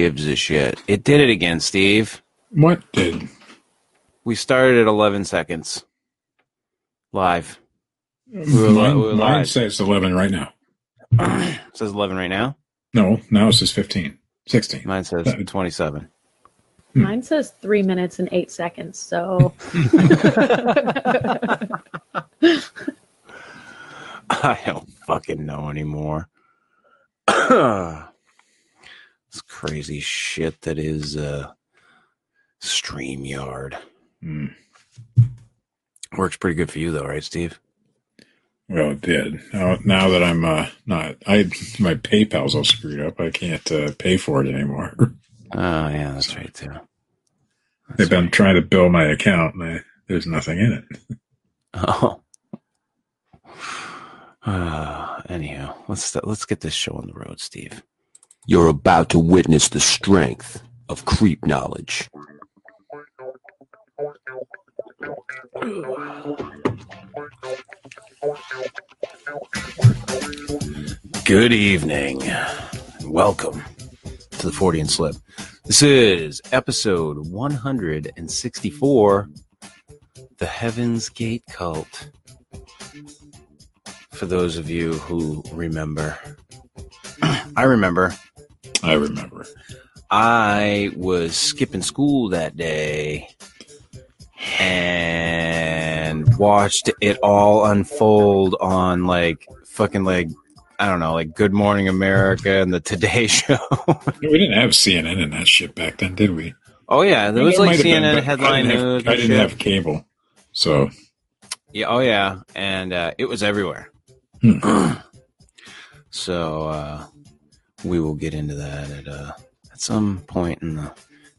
gives a shit? It did it again, Steve. What did? We started at 11 seconds. Live. were mine we were mine live. says 11 right now. It says 11 right now. No, now it says 15. 16. Mine says Uh, 27. Mine says three minutes and eight seconds. So I don't fucking know anymore. this crazy shit that is uh, StreamYard. Hmm. Works pretty good for you, though, right, Steve? Well, it did. Now, now that I'm uh, not, I my PayPal's all screwed up. I can't uh, pay for it anymore. Oh, yeah, that's right, too. They've been trying to bill my account, and I, there's nothing in it. Oh. Uh, anyhow, let's let's get this show on the road, Steve. You're about to witness the strength of creep knowledge. Good evening. Welcome to the Fortean Slip. This is episode 164 The Heaven's Gate Cult. For those of you who remember, I remember I remember. I was skipping school that day and watched it all unfold on like fucking like I don't know, like Good Morning America and the Today Show. We didn't have CNN and that shit back then, did we? oh yeah, there was There like have been, CNN headline I didn't news. Have, I didn't have cable, so Yeah, oh yeah, and uh, it was everywhere. Hmm. so uh, we will get into that at uh, at some point in the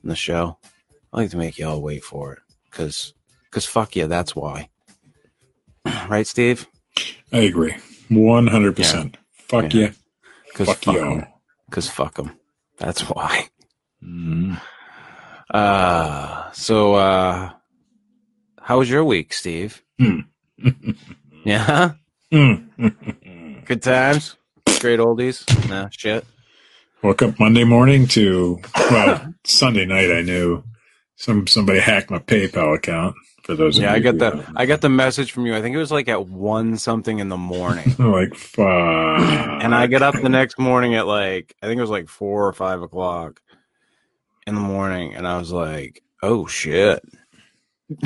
in the show. I like to make y'all wait for it because because fuck yeah, that's why. right, Steve? I agree, one hundred percent. Fuck Yeah. Because fuck, them. Because fuck them. That's why. Mm. Uh, so uh, how was your week, Steve? Hmm. Yeah, Mm. good times. Great oldies. Nah, shit. Woke up Monday morning to well Sunday night. I knew some somebody hacked my PayPal account. For those, of Yeah, I got the I got the message from you. I think it was like at one something in the morning, like fuck. and I get up the next morning at like I think it was like four or five o'clock in the morning, and I was like, "Oh shit!"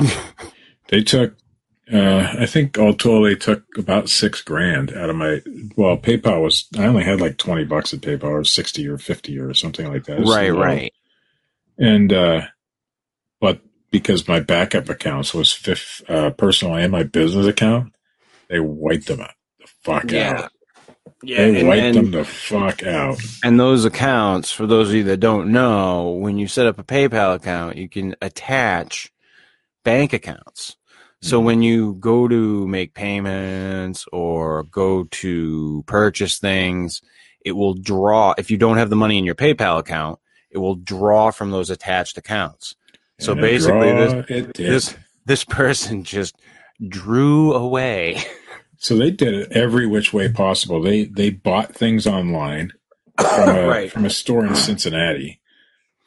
They took, uh, I think all told, they took about six grand out of my. Well, PayPal was. I only had like twenty bucks at PayPal, or sixty or fifty or something like that. Right, low. right. And uh, but because my backup accounts was fifth, uh, personal and my business account, they wiped them out. The fuck Yeah. out. Yeah, They wiped and, them the fuck out. and those accounts, for those of you that don't know, when you set up a PayPal account, you can attach bank accounts. So when you go to make payments or go to purchase things, it will draw. If you don't have the money in your PayPal account, it will draw from those attached accounts. So And basically, this this this person just drew away. So they did it every which way possible. They they bought things online from a, Right. from a store in Cincinnati.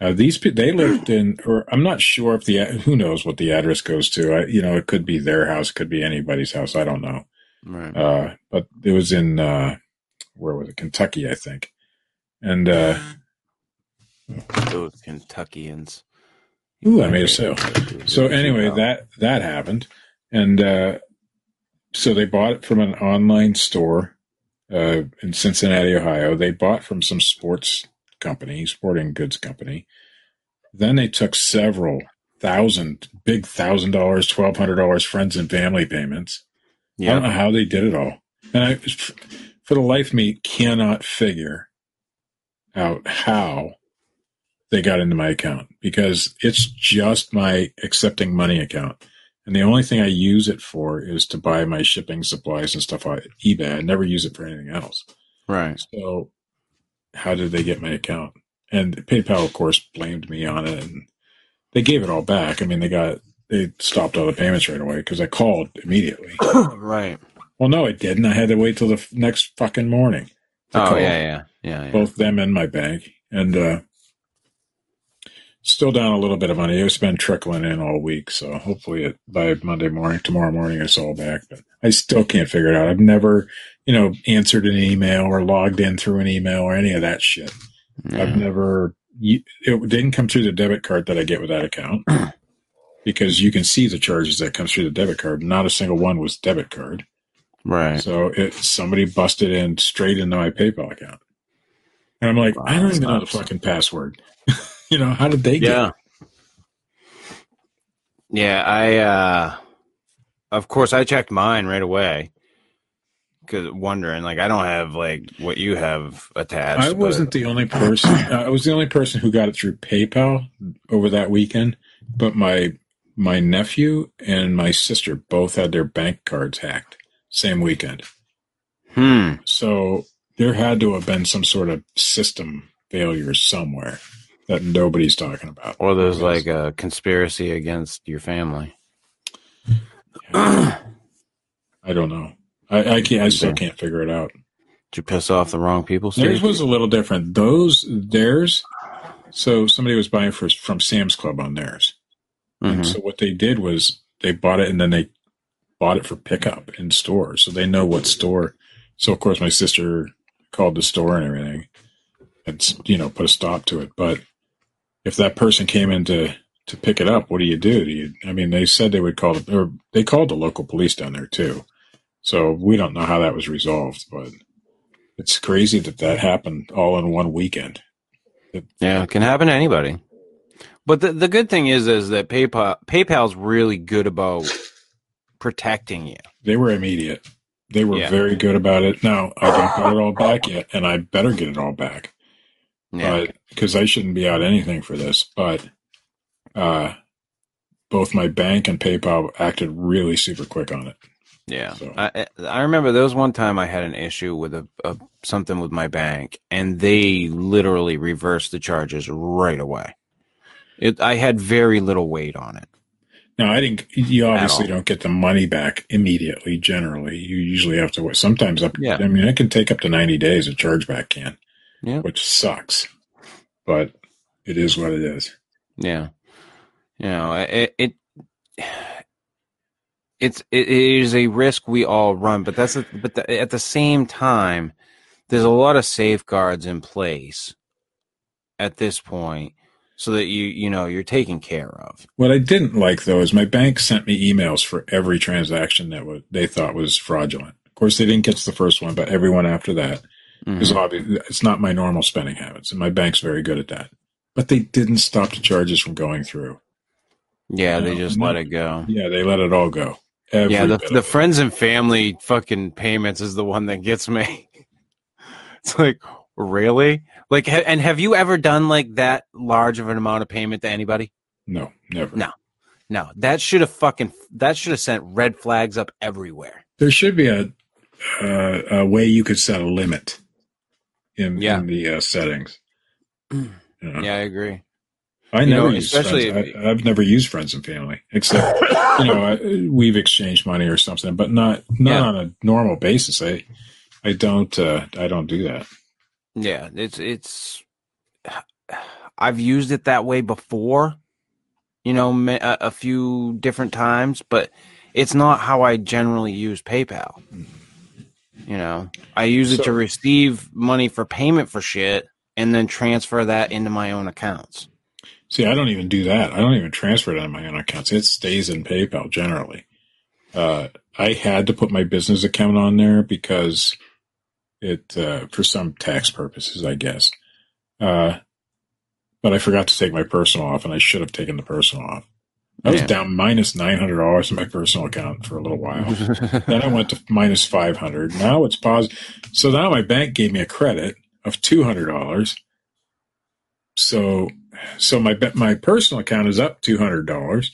Uh, these they lived in, or I'm not sure if the who knows what the address goes to. I, you know, it could be their house, it could be anybody's house. I don't know. Right. Uh, but it was in uh, where was it? Kentucky, I think. And uh, Those Kentuckians. ooh, I made a sale. So anyway, that that happened, and uh, so they bought it from an online store uh, in Cincinnati, Ohio. They bought from some sports company, sporting goods company. Then they took several thousand, big thousand dollars, twelve hundred dollars, friends and family payments. I don't know how they did it all, and I, for the life of me, cannot figure out how they got into my account because it's just my accepting money account. And the only thing I use it for is to buy my shipping supplies and stuff on eBay. I never use it for anything else. Right. So, how did they get my account? And PayPal, of course, blamed me on it, and they gave it all back. I mean, they got they stopped all the payments right away because I called immediately. right. well, no, it didn't. I had to wait till the f- next fucking morning. to Oh call yeah, yeah, yeah, yeah. both them and my bank, and uh, still down a little bit of money. It's been trickling in all week, so hopefully it, by Monday morning, tomorrow morning, it's all back. But I still can't figure it out. I've never, you know, answered an email or logged in through an email or any of that shit. I've never. It didn't come through the debit card that I get with that account because you can see the charges that come through the debit card. Not a single one was debit card. Right. So it somebody busted in straight into my PayPal account, and I'm like, Wow, I don't even know the fucking password. you know, how did they get? Yeah. Yeah, I uh of course I checked mine right away. Wondering, like I don't have like what you have attached. I wasn't the only person. uh, I was the only person who got it through PayPal over that weekend. But my my nephew and my sister both had their bank cards hacked same weekend. Hmm. So there had to have been some sort of system failure somewhere that nobody's talking about. Or there's like a conspiracy against your family. I don't know. I, I can't. I still can't figure it out. Did you piss off the wrong people? Theirs was a little different. Those theirs. So somebody was buying for, from Sam's Club on theirs. And Mhm. so what they did was they bought it and then they bought it for pickup in store, So they know what store. So of course my sister called the store and everything and you know put a stop to it. But if that person came in to to pick it up, what do you do? Do you? I mean, they said they would call the, or they called the local police down there too. So we don't know how that was resolved, but it's crazy that that happened all in one weekend. Yeah, it can happen to anybody. But the the good thing is is that PayPal PayPal's really good about protecting you. They were immediate. They were Yeah. very good about it. Now I don't got it all back yet, and I better get it all back. Yeah. because I shouldn't be out anything for this, but uh, both my bank and PayPal acted really super quick on it. Yeah, So- I I remember there was one time I had an issue with a, a something with my bank, and they literally reversed the charges right away. It I had very little weight on it. Now I didn't. You obviously don't get the money back immediately. Generally, you usually have to wait. Sometimes up. Yeah. I mean, it can take up to ninety days. A chargeback can, Yeah. which sucks, but it is what it is. Yeah, you know it it. It's it is a risk we all run, but that's a, but the, at the same time, there's a lot of safeguards in place at this point, so that you you know you're taken care of. What I didn't like though is my bank sent me emails for every transaction that was, they thought was fraudulent. Of course, they didn't catch the first one, but everyone after that mm-hmm. is obvious. It's not my normal spending habits, and my bank's very good at that. But they didn't stop the charges from going through. Yeah, they just let it go. Yeah, they let it all go. Yeah, the the friends and family fucking payments is the one that gets me. it's like really like, ha- and have you ever done like that large of an amount of payment to anybody? No, never. No. No, that should have fucking that should have sent red flags up everywhere. There should be a uh, a way you could set a limit in, Yeah. in the uh, settings. You know? Yeah, I agree. I You never know, use especially friends. I, I've never used friends and family except you know I, we've exchanged money or something, but not not Yeah. on a normal basis. I I don't uh, I don't do that. Yeah, it's it's. I've used it that way before, you know, a, a few different times, but it's not how I generally use PayPal. You know, I use it So- to receive money for payment for shit and then transfer that into my own accounts. See, I don't even do that. I don't even transfer it on my own accounts. It stays in PayPal generally. Uh, I had to put my business account on there because it, uh, for some tax purposes, I guess. Uh, but I forgot to take my personal off and I should have taken the personal off. I was Yeah. down minus $900 in my personal account for a little while. then I went to minus 500. Now it's positive. So now my bank gave me a credit of $200. So, so my, my personal account is up $200.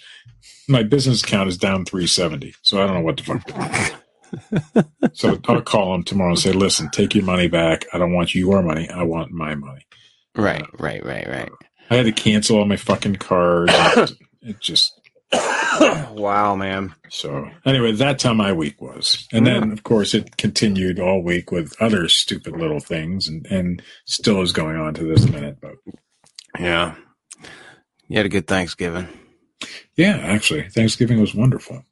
My business account is down 370. So I don't know what the fuck. so I'll call them tomorrow and say, listen, take your money back. I don't want your money. I want my money. right, uh, right, right, right. Uh, I had to cancel all my fucking cards. it just, wow, man. So anyway, that's how my week was. And then of course it continued all week with other stupid little things and, and still is going on to this minute. But Yeah. You had a good Thanksgiving. Yeah, actually, Thanksgiving was wonderful.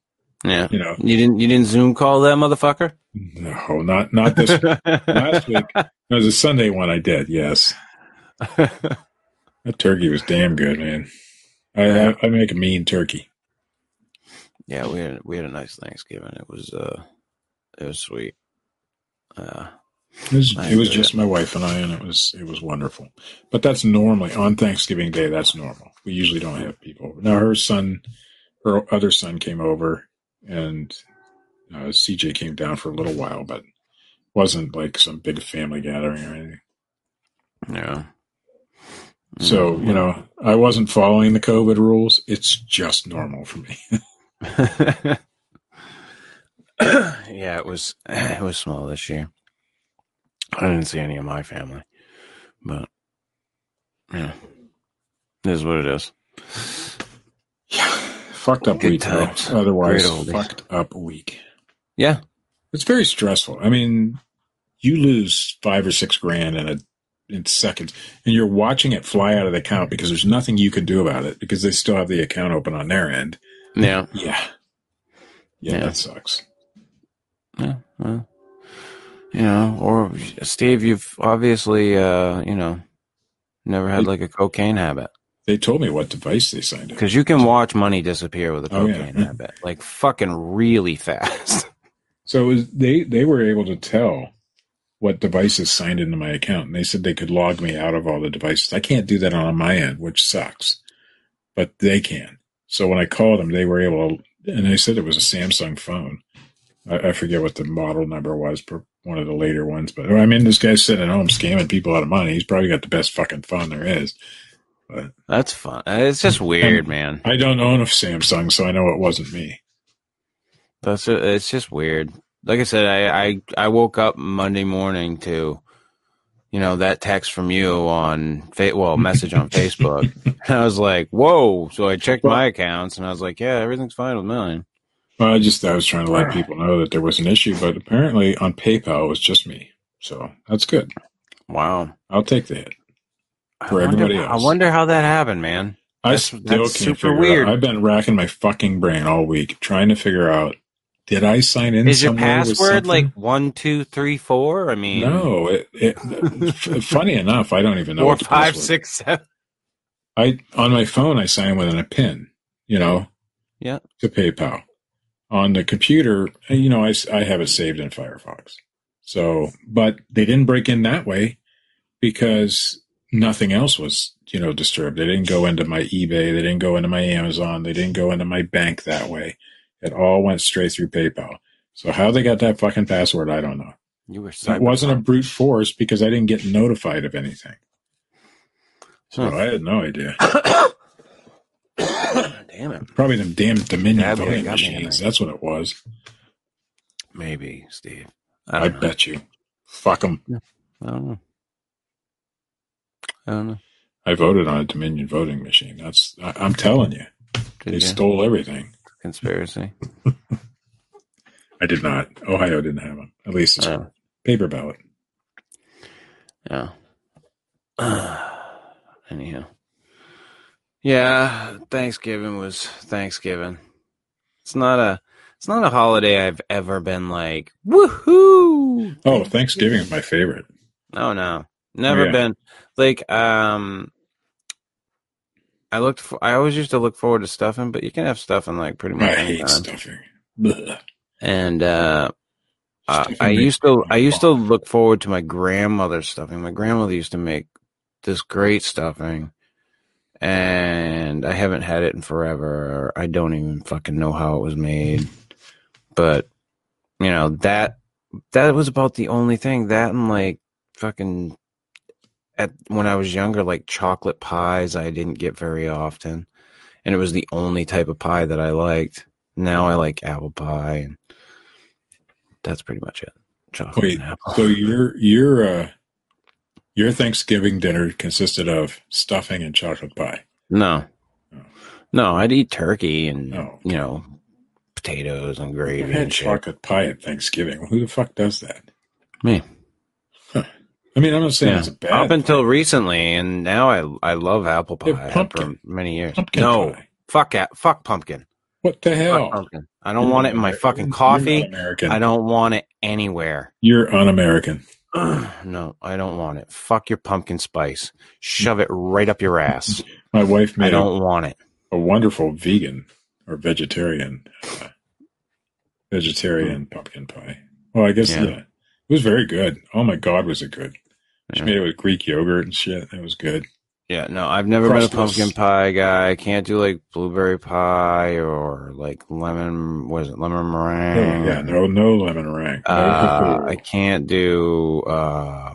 Yeah. You know, You didn't you didn't Zoom call that motherfucker? no, not not this last week. It was a Sunday one. I did. Yes, that turkey was damn good, man. I I make a mean turkey. yeah, we had we had a nice Thanksgiving. It was uh it was sweet. Uh It was it was just my wife and I, and it was it was wonderful. But that's normally on Thanksgiving Day. That's normal. We usually don't have people. Now her son, her other son came over, and uh, CJ came down for a little while, but wasn't like some big family gathering or anything. yeah. So you know, I wasn't following the COVID rules. It's just normal for me. yeah, it was it was small this year. I didn't see any of my family, but yeah, it is what it is. yeah, fucked up Good week. though. times. Otherwise, fucked up week. Yeah, It's very stressful. I mean, you lose five or six grand in a in seconds, and you're watching it fly out of the account because there's nothing you can do about it because they still have the account open on their end. yeah, Yeah, yeah, Yeah. that sucks. yeah. Well, you know, or Steve, you've obviously, uh, you know, never had like a cocaine habit They told me what device they signed up. because you can watch money disappear with a Oh, yeah. cocaine habit, like fucking really fast. So it was, they they were able to tell what devices signed into my account, and they said they could log me out of all the devices. I can't do that on my end, which sucks, but they can. So when I called them, they were able to, and they said it was a Samsung phone. I, I forget what the model number was for one of the later ones, but I mean, this guy's sitting at home scamming people out of money. He's probably got the best fucking phone there is. But That's fun. It's just weird, man. I don't own a Samsung, so I know it wasn't me. That's uh, it's just weird. Like I said, I, I I woke up Monday morning to, you know, that text from you on fa- well message on Facebook. And I was like, whoa! So I checked my accounts and I was like, yeah, everything's fine with mine. Well, I just I was trying to let people know that there was an issue, but apparently on PayPal it was just me. So that's good. Wow. I'll take the hit. I For wonder- everybody I wonder how that happened, man. I that's, still that's can't super figure weird. Out. I've been racking my fucking brain all week trying to figure out did I sign in Is your password like one two three four? I mean, No, it, it, funny enough, I don't even know four what the five password- six seven. I on my phone I sign with a pin, you know, Yeah. to PayPal. On the computer, you know, I, I have it saved in Firefox. So, but they didn't break in that way because nothing else was, you know, disturbed. They didn't go into my eBay. They didn't go into my Amazon. They didn't go into my bank that way. It all went straight through PayPal. So how they got that fucking password, I don't know. You were It wasn't a brute force because I didn't get notified of anything. So Huh. I had no idea. Damn it. Probably them damn Dominion Yeah, voting got machines. That's what it was. Maybe Steve. I, I, bet you. Fuck them. I don't know. I don't know. I voted on a Dominion voting machine. That's I, I'm telling you, Did they you? stole everything. Conspiracy. I did not. Ohio didn't have them. At least it's Oh. paper ballot. Yeah. Anyhow. Yeah, Thanksgiving was Thanksgiving. It's not a it's not a holiday I've ever been like, woohoo. Oh, Thanksgiving is my favorite. Oh no. Never Yeah. been like um I looked for, I always used to look forward to stuffing, but you can have stuffing like pretty much I hate anytime. stuffing. Blech. And uh uh, Stuffing I used to I used to look forward to my grandmother's stuffing. My grandmother used to make this great stuffing, and I haven't had it in forever. I don't even fucking know how it was made, but you know that that was about the only thing. That and like fucking at when I was younger, like chocolate pies, I didn't get very often, and it was the only type of pie that I liked. Now I like apple pie and that's pretty much it. Chocolate Wait, and apple. so your your uh, your Thanksgiving dinner consisted of stuffing and chocolate pie. No, Oh. no, I'd eat turkey and Oh. you know potatoes and I gravy had and shit. chocolate pie at Thanksgiving. Who the fuck does that? Me. Huh. I mean, I'm not saying Yeah. it's a bad. Up until recently, and now I I love apple pie. Yeah, pumpkin. for many years. Pumpkin no, pie. fuck it, fuck pumpkin. What the Fuck hell? pumpkin. I don't want it in my fucking coffee. You're American. I don't want it anywhere. You're un-American. no, I don't want it. Fuck your pumpkin spice. Shove it right up your ass. My wife made I don't want it. a wonderful vegan or vegetarian, uh, vegetarian pumpkin pie. Well, I guess Yeah. yeah. it was very good. Oh my god, was it good? She Yeah. made it with Greek yogurt and shit. It was good. Yeah, no, I've never been a pumpkin pie guy. I can't do like blueberry pie or like lemon. What is it? Lemon meringue. Oh, yeah, no, no lemon meringue. No Uh. I can't do. Uh,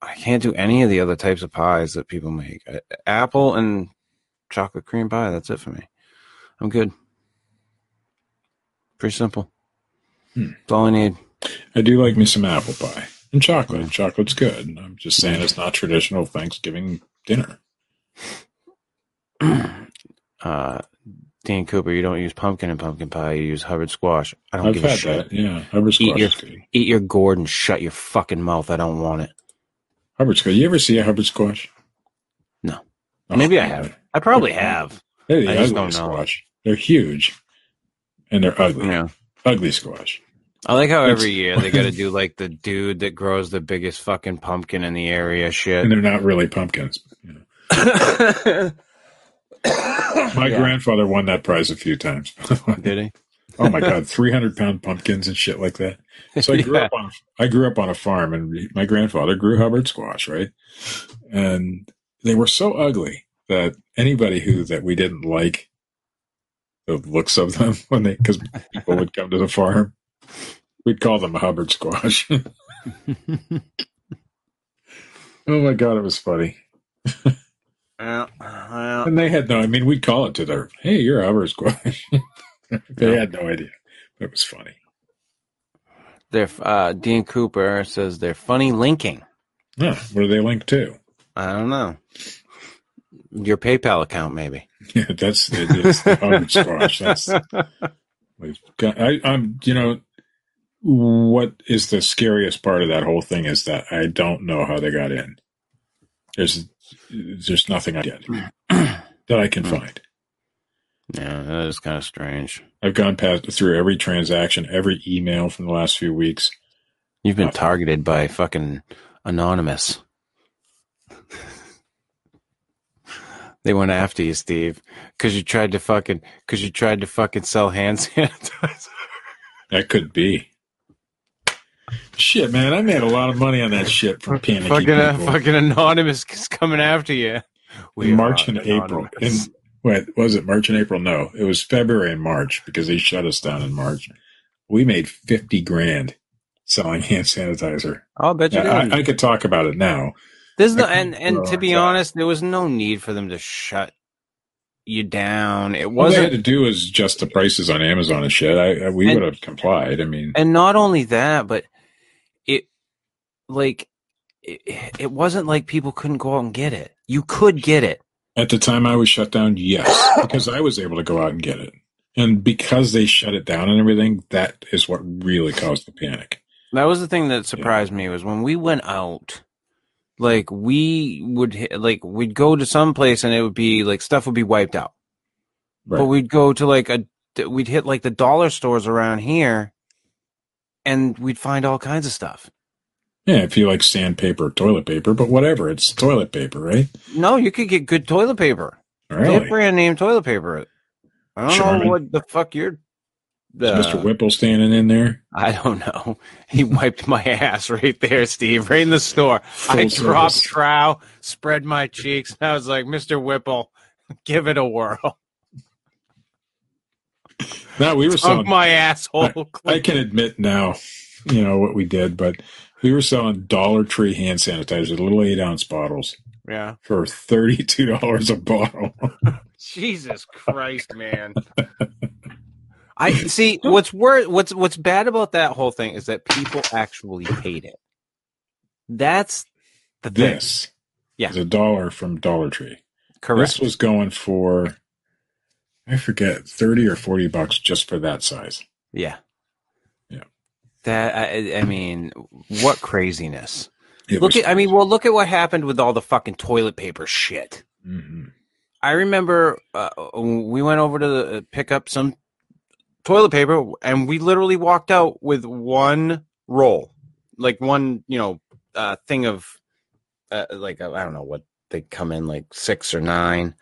I can't do any of the other types of pies that people make. Uh, Apple and chocolate cream pie. That's it for me. I'm good. Pretty simple. Hmm. That's all I need. I do like me some apple pie and chocolate. Chocolate's good. I'm just saying it's not traditional Thanksgiving dinner. Uh, Dean Cooper, you don't use pumpkin in pumpkin pie. You use Hubbard squash. I don't I've give a shit. that. Yeah, Hubbard Eat squash your- good. Eat your gourd and shut your fucking mouth. I don't want it. Hubbard squash. You ever see a Hubbard squash? No. Oh, Maybe I have. I probably have. They're the I ugliest don't know. squash. They're huge, and they're ugly. Yeah. Ugly squash. I like how every year they got to do like the dude that grows the biggest fucking pumpkin in the area shit. And they're not really pumpkins. You know. My Yeah. grandfather won that prize a few times. Did he? oh my god, three hundred pound pumpkins and shit like that. So I grew Yeah. up on I grew up on a farm, and my grandfather grew Hubbard squash, right? And they were so ugly that anybody who that we didn't like the looks of them when they because people would come to the farm, we'd call them a Hubbard squash. oh my god, it was funny. Yeah, well, And they had no, I mean, we'd call it to their, hey, you're a Hubbard squash. they Yeah. had no idea. It was funny. they're uh, Dean Cooper says they're funny linking. Huh, what do they link to? I don't know. Your PayPal account, maybe. Yeah, that's it is the Hubbard squash. That's we've got, I, I'm, you know, what is the scariest part of that whole thing is that I don't know how they got in. There's, there's nothing I get that I can find. Yeah, that is kind of strange. I've gone past through every transaction, every email from the last few weeks. You've been Nothing. targeted by fucking anonymous. they went after you, Steve, because you tried to fucking because you tried to fucking sell hand sanitizer. That could be. Shit, man, I made a lot of money on that shit from panicky fucking uh, fucking anonymous is coming after you. in March and April. In, anonymous. wait, was it March and April? No, it was February and March because they shut us down in March. We made fifty grand selling hand sanitizer. I'll bet you. Yeah. I, I could talk about it now. There's no I and and to be honest, there was no need for them to shut you down. It All they wasn't had to do was just the prices on Amazon and shit. I, I we And- would have complied. I mean, and not only that, but like it, it wasn't like people couldn't go out and get it. You could get it. at the time I was shut down, yes, because I was able to go out and get it, and because they shut it down and everything, that is what really caused the panic. That was the thing that surprised me was when we went out. Like we would hit, like we'd go to some place and it would be like stuff would be wiped out. Right. But we'd go to like a we'd hit like the dollar stores around here, and we'd find all kinds of stuff. Yeah, if you like sandpaper or toilet paper, but whatever, it's toilet paper, right? No, you could get good toilet paper. Really? brand name toilet paper. I don't Charmin. know what the fuck you're. Is Uh, Mr. Whipple standing in there? I don't know. He wiped my ass right there, Steve, right in the store. I Full dropped service. trow, spread my cheeks, and I was like, "Mr. Whipple, give it a whirl." No, we were selling. my asshole. I can admit now, you know what we did, but we were selling Dollar Tree hand sanitizer, little eight ounce bottles, yeah. for thirty two dollars a bottle. Jesus Christ, man. I see what's wor- what's what's bad about that whole thing is that people actually paid it. That's the thing. this Yeah. is a dollar from Dollar Tree. Correct. This was going for, I forget, thirty or forty bucks just for that size. yeah. That I, I mean, what craziness. It Look at, I mean, well, look at what happened with all the fucking toilet paper shit. hmm I remember uh, we went over to the, uh, pick up some toilet paper, and we literally walked out with one roll, like one, you know, uh, thing of, uh, like I don't know what they come in, like six or nine,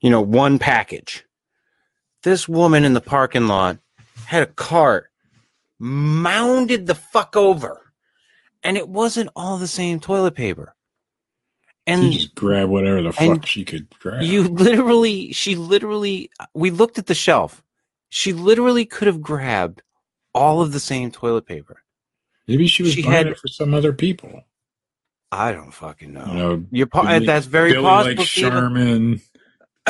you know, one package. This woman in the parking lot had a cart mounded the fuck over, and it wasn't all the same toilet paper. And She just grab whatever the fuck she could grab. you literally, she literally, we looked at the shelf. She literally could have grabbed all of the same toilet paper. Maybe she was she buying had- it for some other people. I don't fucking know. You know, You're po- that's very Billy possible. Steven. Sherman.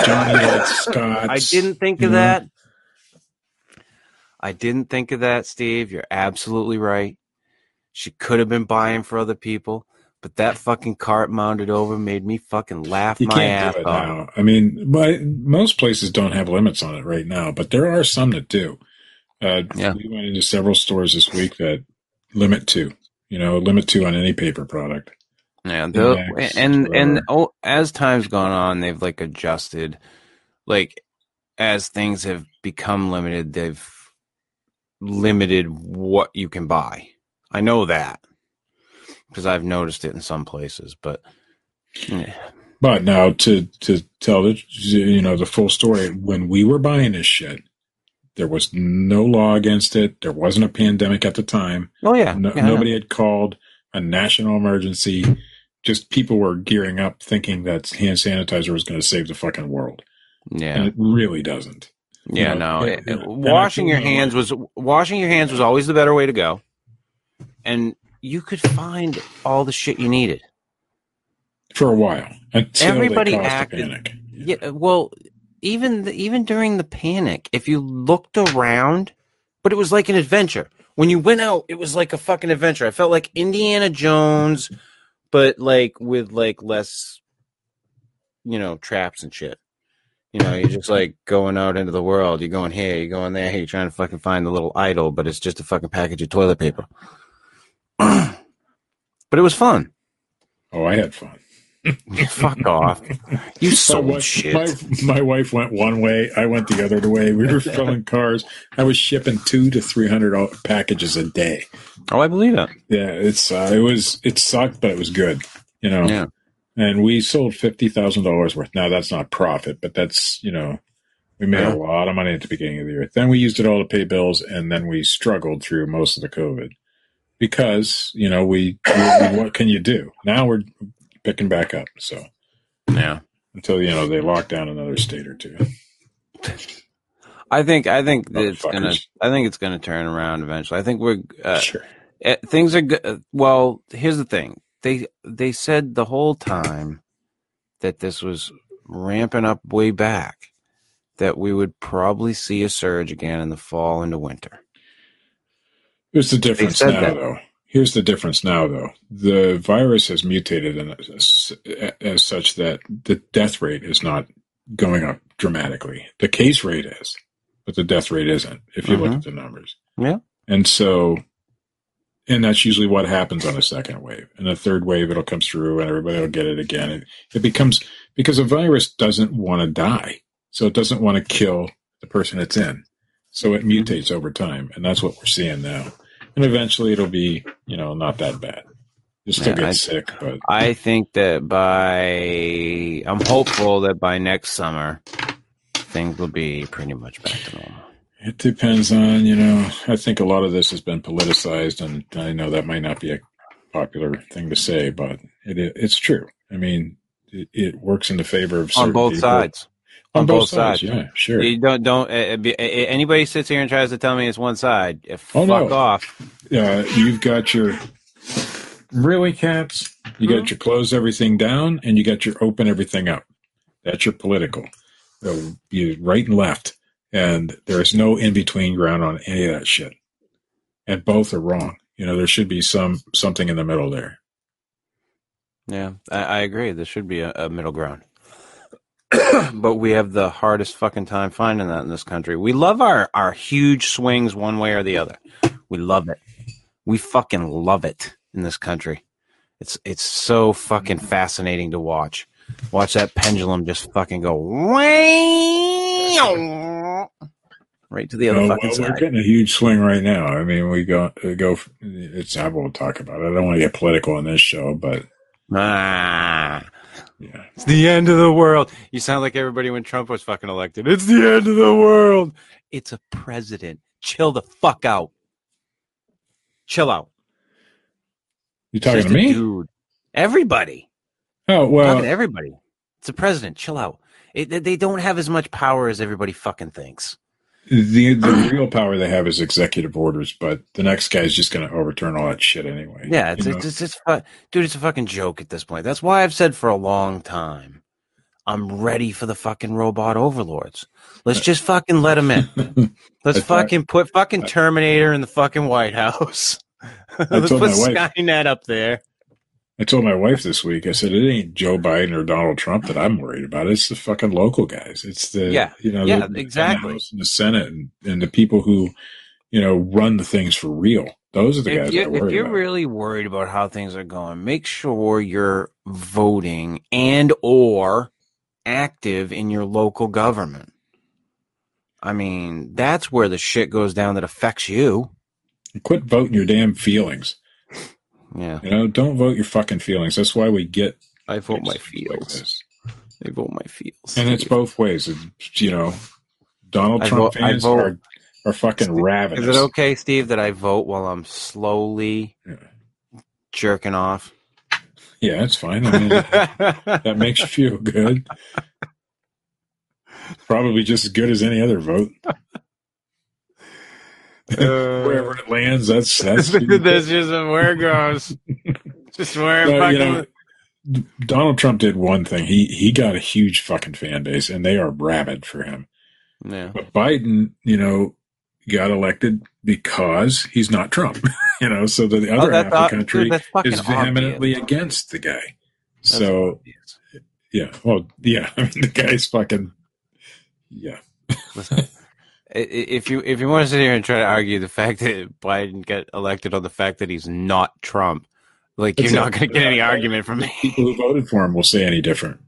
Johnny Scott. I didn't think of know? that. I didn't think of that, Steve. You're absolutely right. She could have been buying for other people, but that fucking cart mounted over made me fucking laugh You my can't ass off. now. I mean, but most places don't have limits on it right now, but there are some that do. Uh, Yeah. We went into several stores this week that limit two. You know, limit two on any paper product. Yeah, the, Index, and and oh, as time's gone on, they've like adjusted. Like as things have become limited, they've limited what you can buy. I know that because I've noticed it in some places, but yeah, But now to to tell the you know the full story, when we were buying this shit, there was no law against it. There wasn't a pandemic at the time. oh yeah, No, yeah, nobody had called a national emergency. Just people were gearing up, thinking that hand sanitizer was going to save the fucking world, yeah, and it really doesn't. Yeah. you know, no, it- it- washing your hands was washing your hands was always the better way to go, and you could find all the shit you needed. For a while, until Everybody acted-. Yeah, well, even the, even during the panic, if you looked around, but it was like an adventure. When you went out, it was like a fucking adventure. I felt like Indiana Jones, but like with like less, you know, traps and shit. You know, you're just like going out into the world. You're going here, you're going there. You're trying to fucking find the little idol, but it's just a fucking package of toilet paper. but it was fun. Oh, I had fun. Fuck off. You My sold wife, shit. my, my wife went one way. I went the other way. We were filling cars. I was shipping two to three hundred packages a day. oh, I believe that. Yeah, it's uh, it was it sucked, but it was good. You know, Yeah. And we sold fifty thousand dollars worth. Now that's not profit, but that's you know, we made Yeah. a lot of money at the beginning of the year. Then we used it all to pay bills, and then we struggled through most of the COVID because you know we, we what can you do? Now we're picking back up. So Yeah. until you know they lock down another state or two. I think I think that it's gonna I think it's gonna turn around eventually. I think we're uh, sure. eh, things are good. Well, here's the thing. They they said the whole time that this was ramping up way back that we would probably see a surge again in the fall into winter. Here's the difference now, that. though. Here's the difference now, though. The virus has mutated in as, as such that the death rate is not going up dramatically. The case rate is, but the death rate isn't. If you look Mhm. at the numbers, Yeah. and so, and that's usually what happens on a second wave. And a third wave, it'll come through, and everybody will get it again. It, it becomes because a virus doesn't want to die, so it doesn't want to kill the person it's in. So it mm-hmm. mutates over time, and that's what we're seeing now. And eventually, it'll be you know not that bad. You still Yeah, get I- sick, but I think that by I'm hopeful that by next summer things will be pretty much back to normal. It depends on you know. I think a lot of this has been politicized, and I know that might not be a popular thing to say, but it, it it's true. I mean, it, it works in the favor of On both people. sides. On, On both, both sides, sides. yeah, sure. You don't don't uh, be, anybody sits here and tries to tell me it's one side. uh, Oh, fuck no. off. uh, you've got your really cats. You Mm-hmm. got your close everything down, and you got your open everything up. That's your political. So you right and left, and there is no in between ground on any of that shit. And both are wrong. You know, there should be some something in the middle there. Yeah, I, I agree. There should be a, a middle ground. but we have the hardest fucking time finding that in this country. We love our, our huge swings one way or the other. We love it. We fucking love it in this country. It's it's so fucking fascinating to watch. Watch that pendulum just fucking go wow, right to the other Oh, fucking well, we're getting a huge swing right now. I mean, we go we go. It's I won't talk about it. I don't want to get political on this show, but Ah, yeah, it's the end of the world. You sound like everybody when Trump was fucking elected. It's the end of the world. It's a president. Chill the fuck out. Chill out. you talking to me? dude. Everybody. Oh talking well, to everybody. It's a president. Chill out. It, they- don't have as much power as everybody fucking thinks. the the real power they have is executive orders, but the next guy's just going to overturn all that shit anyway. Yeah, it's You know? it's, it's, it's dude, it's a fucking joke at this point. That's why I've said for a long time, I'm ready for the fucking robot overlords. Let's just fucking let them in. Let's fucking put fucking Terminator in the fucking White House. Let's put wife- Skynet up there. I told my wife this week. I said it ain't Joe Biden or Donald Trump that I'm worried about. It's the fucking local guys. It's the Yeah. you know, Yeah, the, the exactly. House and the Senate and, and the people who you know run the things for real. Those are the If, guys you, if you're about. really worried about how things are going, make sure you're voting and or active in your local government. I mean, that's where the shit goes down that affects you. Quit voting your damn feelings. Yeah. You know, don't vote your fucking feelings. That's why we get I vote my like feels. this. I vote my feels. And it's both ways. It's, you know, Donald I Trump vote- fans vote- are are fucking ravenous. Is it okay, Steve, that I vote while I'm slowly Yeah. jerking off? Yeah, it's fine. I mean, that makes you feel good. Probably just as good as any other vote. Uh, Wherever it lands, that's that's. that's just where it goes. just where it Well, you fucking. know, Donald Trump did one thing. He he got a huge fucking fan base, and they are rabid for him. yeah. But Biden, you know, got elected because he's not Trump. you know, so the Oh, other that's half of the country dude, is vehemently obvious. against the guy. That's So obvious. yeah, well, yeah. I mean, the guy's fucking yeah. Listen, i- i- if you if you want to sit here and try to argue the fact that Biden got elected on the fact that he's not Trump, like you're it. not going to get any argument from me. People who voted for him will say any different.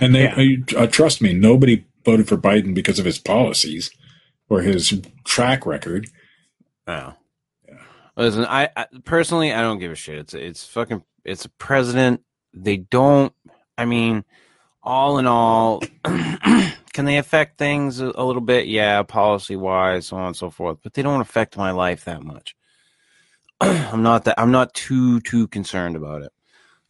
And they, Yeah. you- uh, trust me, nobody voted for Biden because of his policies or his track record. Oh. Listen, I, I personally I don't give a shit. It's it's fucking it's a president. They don't. I mean, all in all, can they affect things a, little bit? Yeah, policy wise, so on and so forth. But they don't affect my life that much. I'm not that. I'm not too too concerned about it.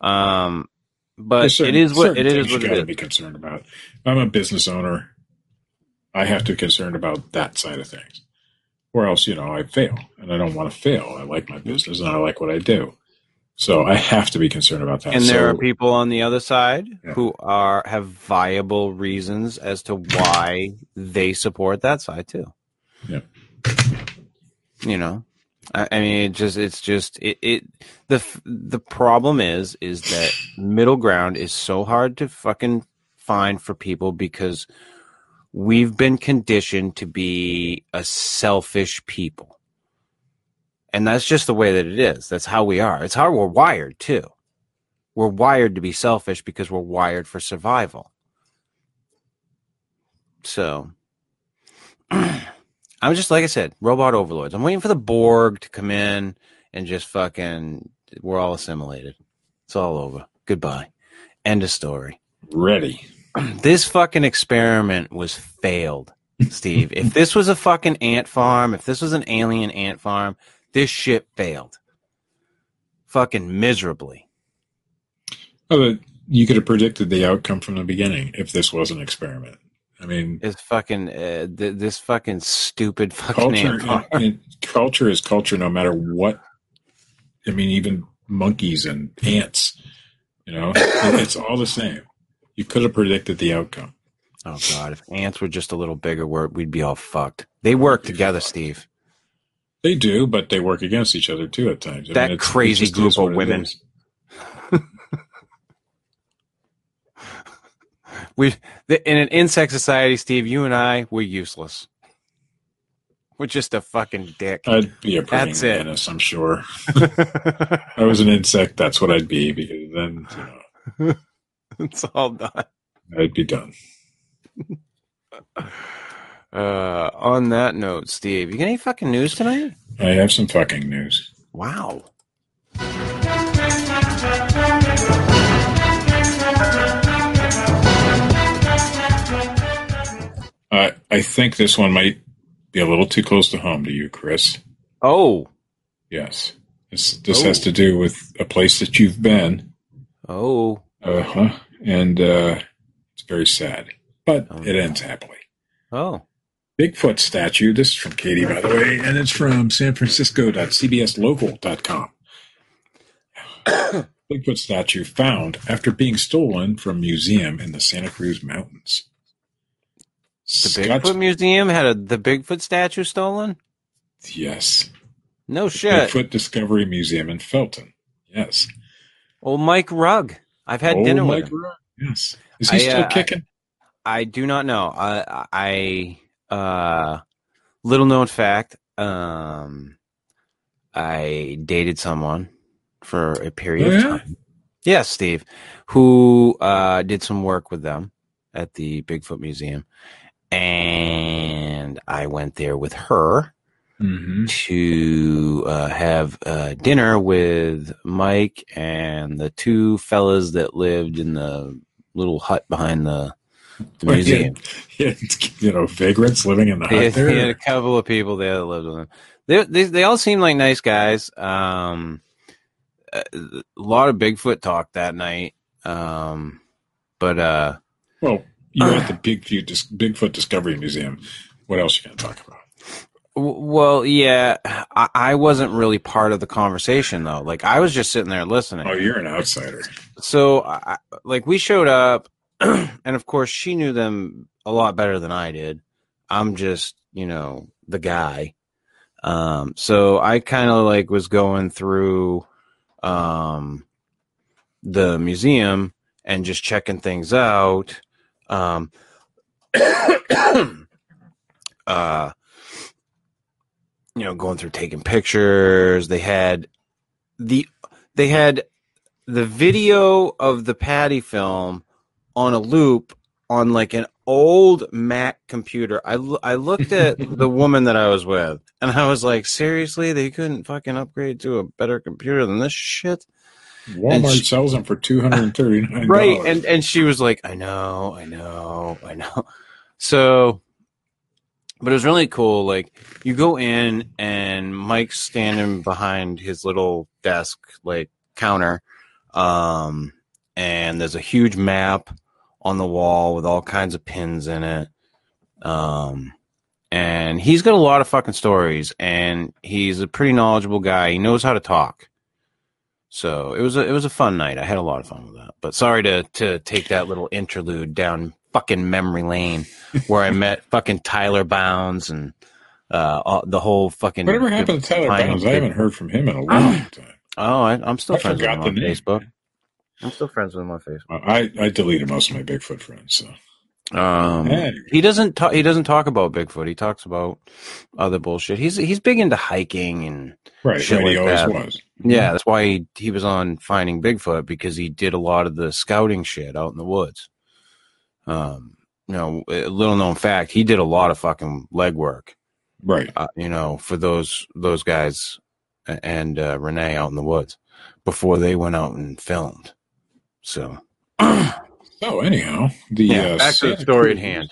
Um, but certain- it is what it is. What you got to be concerned about. I'm a business owner. I have to be concerned about that side of things, or else you know I fail, and I don't want to fail. I like my business and I like what I do, so hmm. I have to be concerned about that. And there So- are people on the other side Yeah. who are have viable reasons as to why they support that side too. Yeah. You know, I, I mean, it just it's just it, it the the problem is is that middle ground is so hard to fucking find for people because we've been conditioned to be a selfish people. And that's just the way that it is. That's how we are. It's how we're wired too we're wired to be selfish because we're wired for survival. So I'm just like I said, robot overlords. I'm waiting for the Borg to come in and just fucking we're all assimilated. It's all over. Goodbye. End of story. ready. This fucking experiment was failed, Steve. if this was a fucking ant farm, if this was an alien ant farm, this shit failed. Fucking miserably. Oh, you could have predicted the outcome from the beginning if this was an experiment. I mean, It's fucking uh, th- this fucking stupid fucking culture farm. and culture is culture no matter what i mean even monkeys and ants you know it's all the same you could have predicted the outcome Oh god, if ants were just a little bigger, we'd be all fucked. They work together, Steve. They do but they work against each other too at times I That mean, crazy group of women. We in an insect society, Steve. You and I, we're useless. with just a fucking dick. I'd be a That's it. I'm sure. I was an insect, that's what I'd be because then you know, it's all done. I'd be done. Uh, on that note, Steve, you got any fucking news tonight? I have some fucking news. Wow. Uh, I think this one might be a little too close to home to you, Chris. Oh, Yes. This, this Oh. has to do with a place that you've been. oh, Uh huh. And uh, it's very sad, but Oh. it ends happily. oh. Bigfoot statue. This is from Katie, by the way, and it's from San sanfrancisco.cbslocal.com. Bigfoot statue found after being stolen from museum in the Santa Cruz Mountains. The Scotts- Bigfoot Museum had a, the Bigfoot statue stolen? Yes. No shit. Bigfoot Discovery Museum in Felton. Yes. Old Mike Rugg. I've had Old dinner Mike with him. Mike Rugg. Yes. Is he I, still uh, kicking? I do not know. I, I, uh, little known fact. Um, I dated someone for a period Oh, of time. Yes, Steve, who uh, did some work with them at the Bigfoot Museum, and I went there with her Mm-hmm. to uh, have uh, dinner with Mike and the two fellas that lived in the little hut behind the, the museum. Yeah, you know, vagrants living in the He hut had, there. he had a couple of people there that lived with him. They, they, they all seem like nice guys. Um, a lot of Bigfoot talk that night. Um, but uh, Well, you're at the Bigfoot, Dis- Bigfoot Discovery Museum. What else are you going to talk about? well, yeah, I, I wasn't really part of the conversation though. Like I was just sitting there listening. Oh, you're an outsider. so I, like we showed up and of course she knew them a lot better than i did. I'm just you know the guy. Um so i kind of like was going through um the museum and just checking things out. Um uh you know going through taking pictures. They had the they had the video of the Patty film on a loop on like an old Mac computer. I, I looked at the woman that I was with and I was like, seriously, they couldn't fucking upgrade to a better computer than this shit? Walmart she- sells them for two hundred and thirty nine. Right. And, and she was like, I know, I know, I know. So, but it was really cool. Like you go in and Mike's standing behind his little desk, like counter. Um, and there's a huge map on the wall with all kinds of pins in it. Um, and he's got a lot of fucking stories and he's a pretty knowledgeable guy. He knows how to talk. So it was a it was a fun night. I had a lot of fun with that. But sorry to to take that little interlude down fucking memory lane where I met fucking Tyler Bounds and uh all, the whole fucking Whatever happened to Tyler. Bounds? I haven't heard from him in a long time. Oh, I, I'm still I friends with him on name. Facebook. I'm still friends with him on Facebook. I I deleted most of my Bigfoot friends. So Um, Anyway. he doesn't talk. He doesn't talk about Bigfoot. He talks about other bullshit. He's he's big into hiking and right, Shit right, he like always that. was. yeah, that's why he he was on Finding Bigfoot because he did a lot of the scouting shit out in the woods. Um, you know, a little known fact, he did a lot of fucking legwork. Right. Uh, you know, for those those guys and uh, Ranae out in the woods before they went out and filmed. So So anyhow, the yeah, uh, back to the Santa story at hand.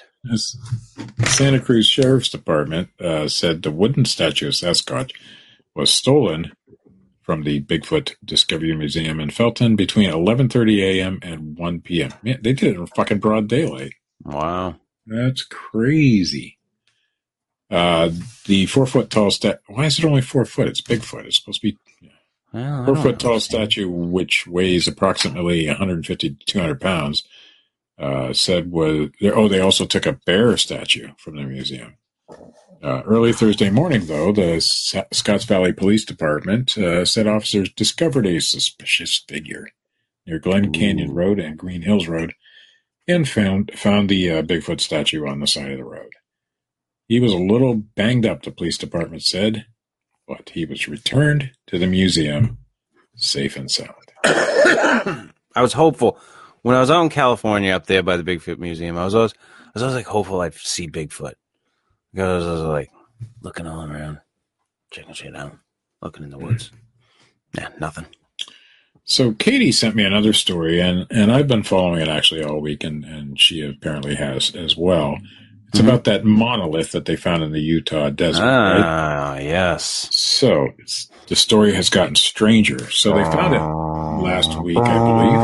Santa Cruz Sheriff's Department uh, said the wooden statue of Sasquatch was stolen from the Bigfoot Discovery Museum in Felton between 11:30 a.m. and 1 p.m. Man, they did it in fucking broad daylight. Wow. That's crazy. Uh, the four foot tall stat. Why is it only four foot? It's Bigfoot. It's supposed to be Well, four foot tall statue, which weighs approximately 150 to 200 pounds, uh, said was oh they also took a bear statue from the museum. Uh, early Thursday morning, though, the Sa- Scotts Valley Police Department uh, said officers discovered a suspicious figure near Glen Canyon Ooh. Road and Green Hills Road, and found found the uh, Bigfoot statue on the side of the road. He was a little banged up, the police department said, but he was returned to the museum safe and sound. I was hopeful when I was out in California up there by the Bigfoot Museum. I was always, I was always like hopeful I'd see Bigfoot because I was like looking all around, checking shit out, looking in the woods. Mm-hmm. Yeah, nothing. So Katie sent me another story, and, and I've been following it actually all week, and, and she apparently has as well. It's Mhm. about that monolith that they found in the Utah desert. right? Ah, yes. So it's, the story has gotten stranger. So they found it last week, I believe.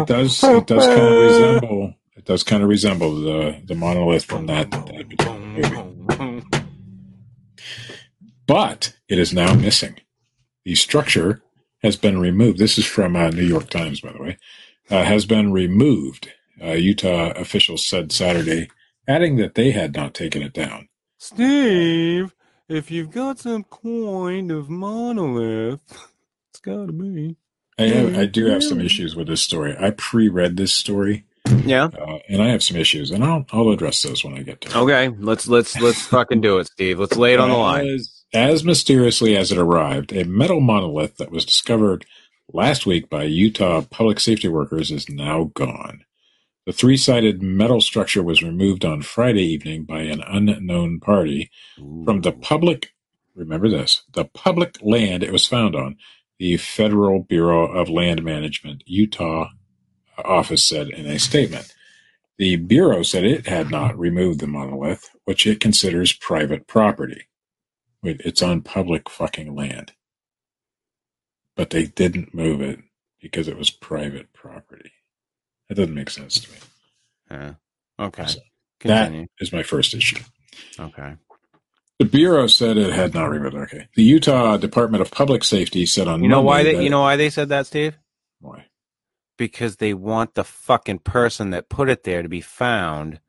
It does. It does kind of resemble. It does kind of resemble the the monolith from that, that particular movie. But it is now missing. The structure has been removed. This is from uh, New York Times, by the way. Uh, has been removed. Uh, Utah officials said Saturday, adding that they had not taken it down. Steve, if you've got some kind of monolith, it's gotta be. I have, I do have some issues with this story. I pre-read this story, Yeah. uh, and I have some issues, and I'll I'll address those when I get to it. Okay. Let's let's let's fucking do it, Steve. Let's lay it on the line. As, as mysteriously as it arrived, a metal monolith that was discovered last week by Utah public safety workers is now gone. The three sided metal structure was removed on Friday evening by an unknown party from the public, remember this, the public land it was found on, the Federal Bureau of Land Management, Utah uh, office said in a statement. The Bureau said it had not removed the monolith, which it considers private property. Wait, it's on public fucking land. But they didn't move it because it was private property. That doesn't make sense to me. Yeah. Okay. So, That is my first issue. Okay. The Bureau said it had not removed. Okay. The Utah Department of Public Safety said on You know why they that- you know why they said that, Steve? why? Because they want the fucking person that put it there to be found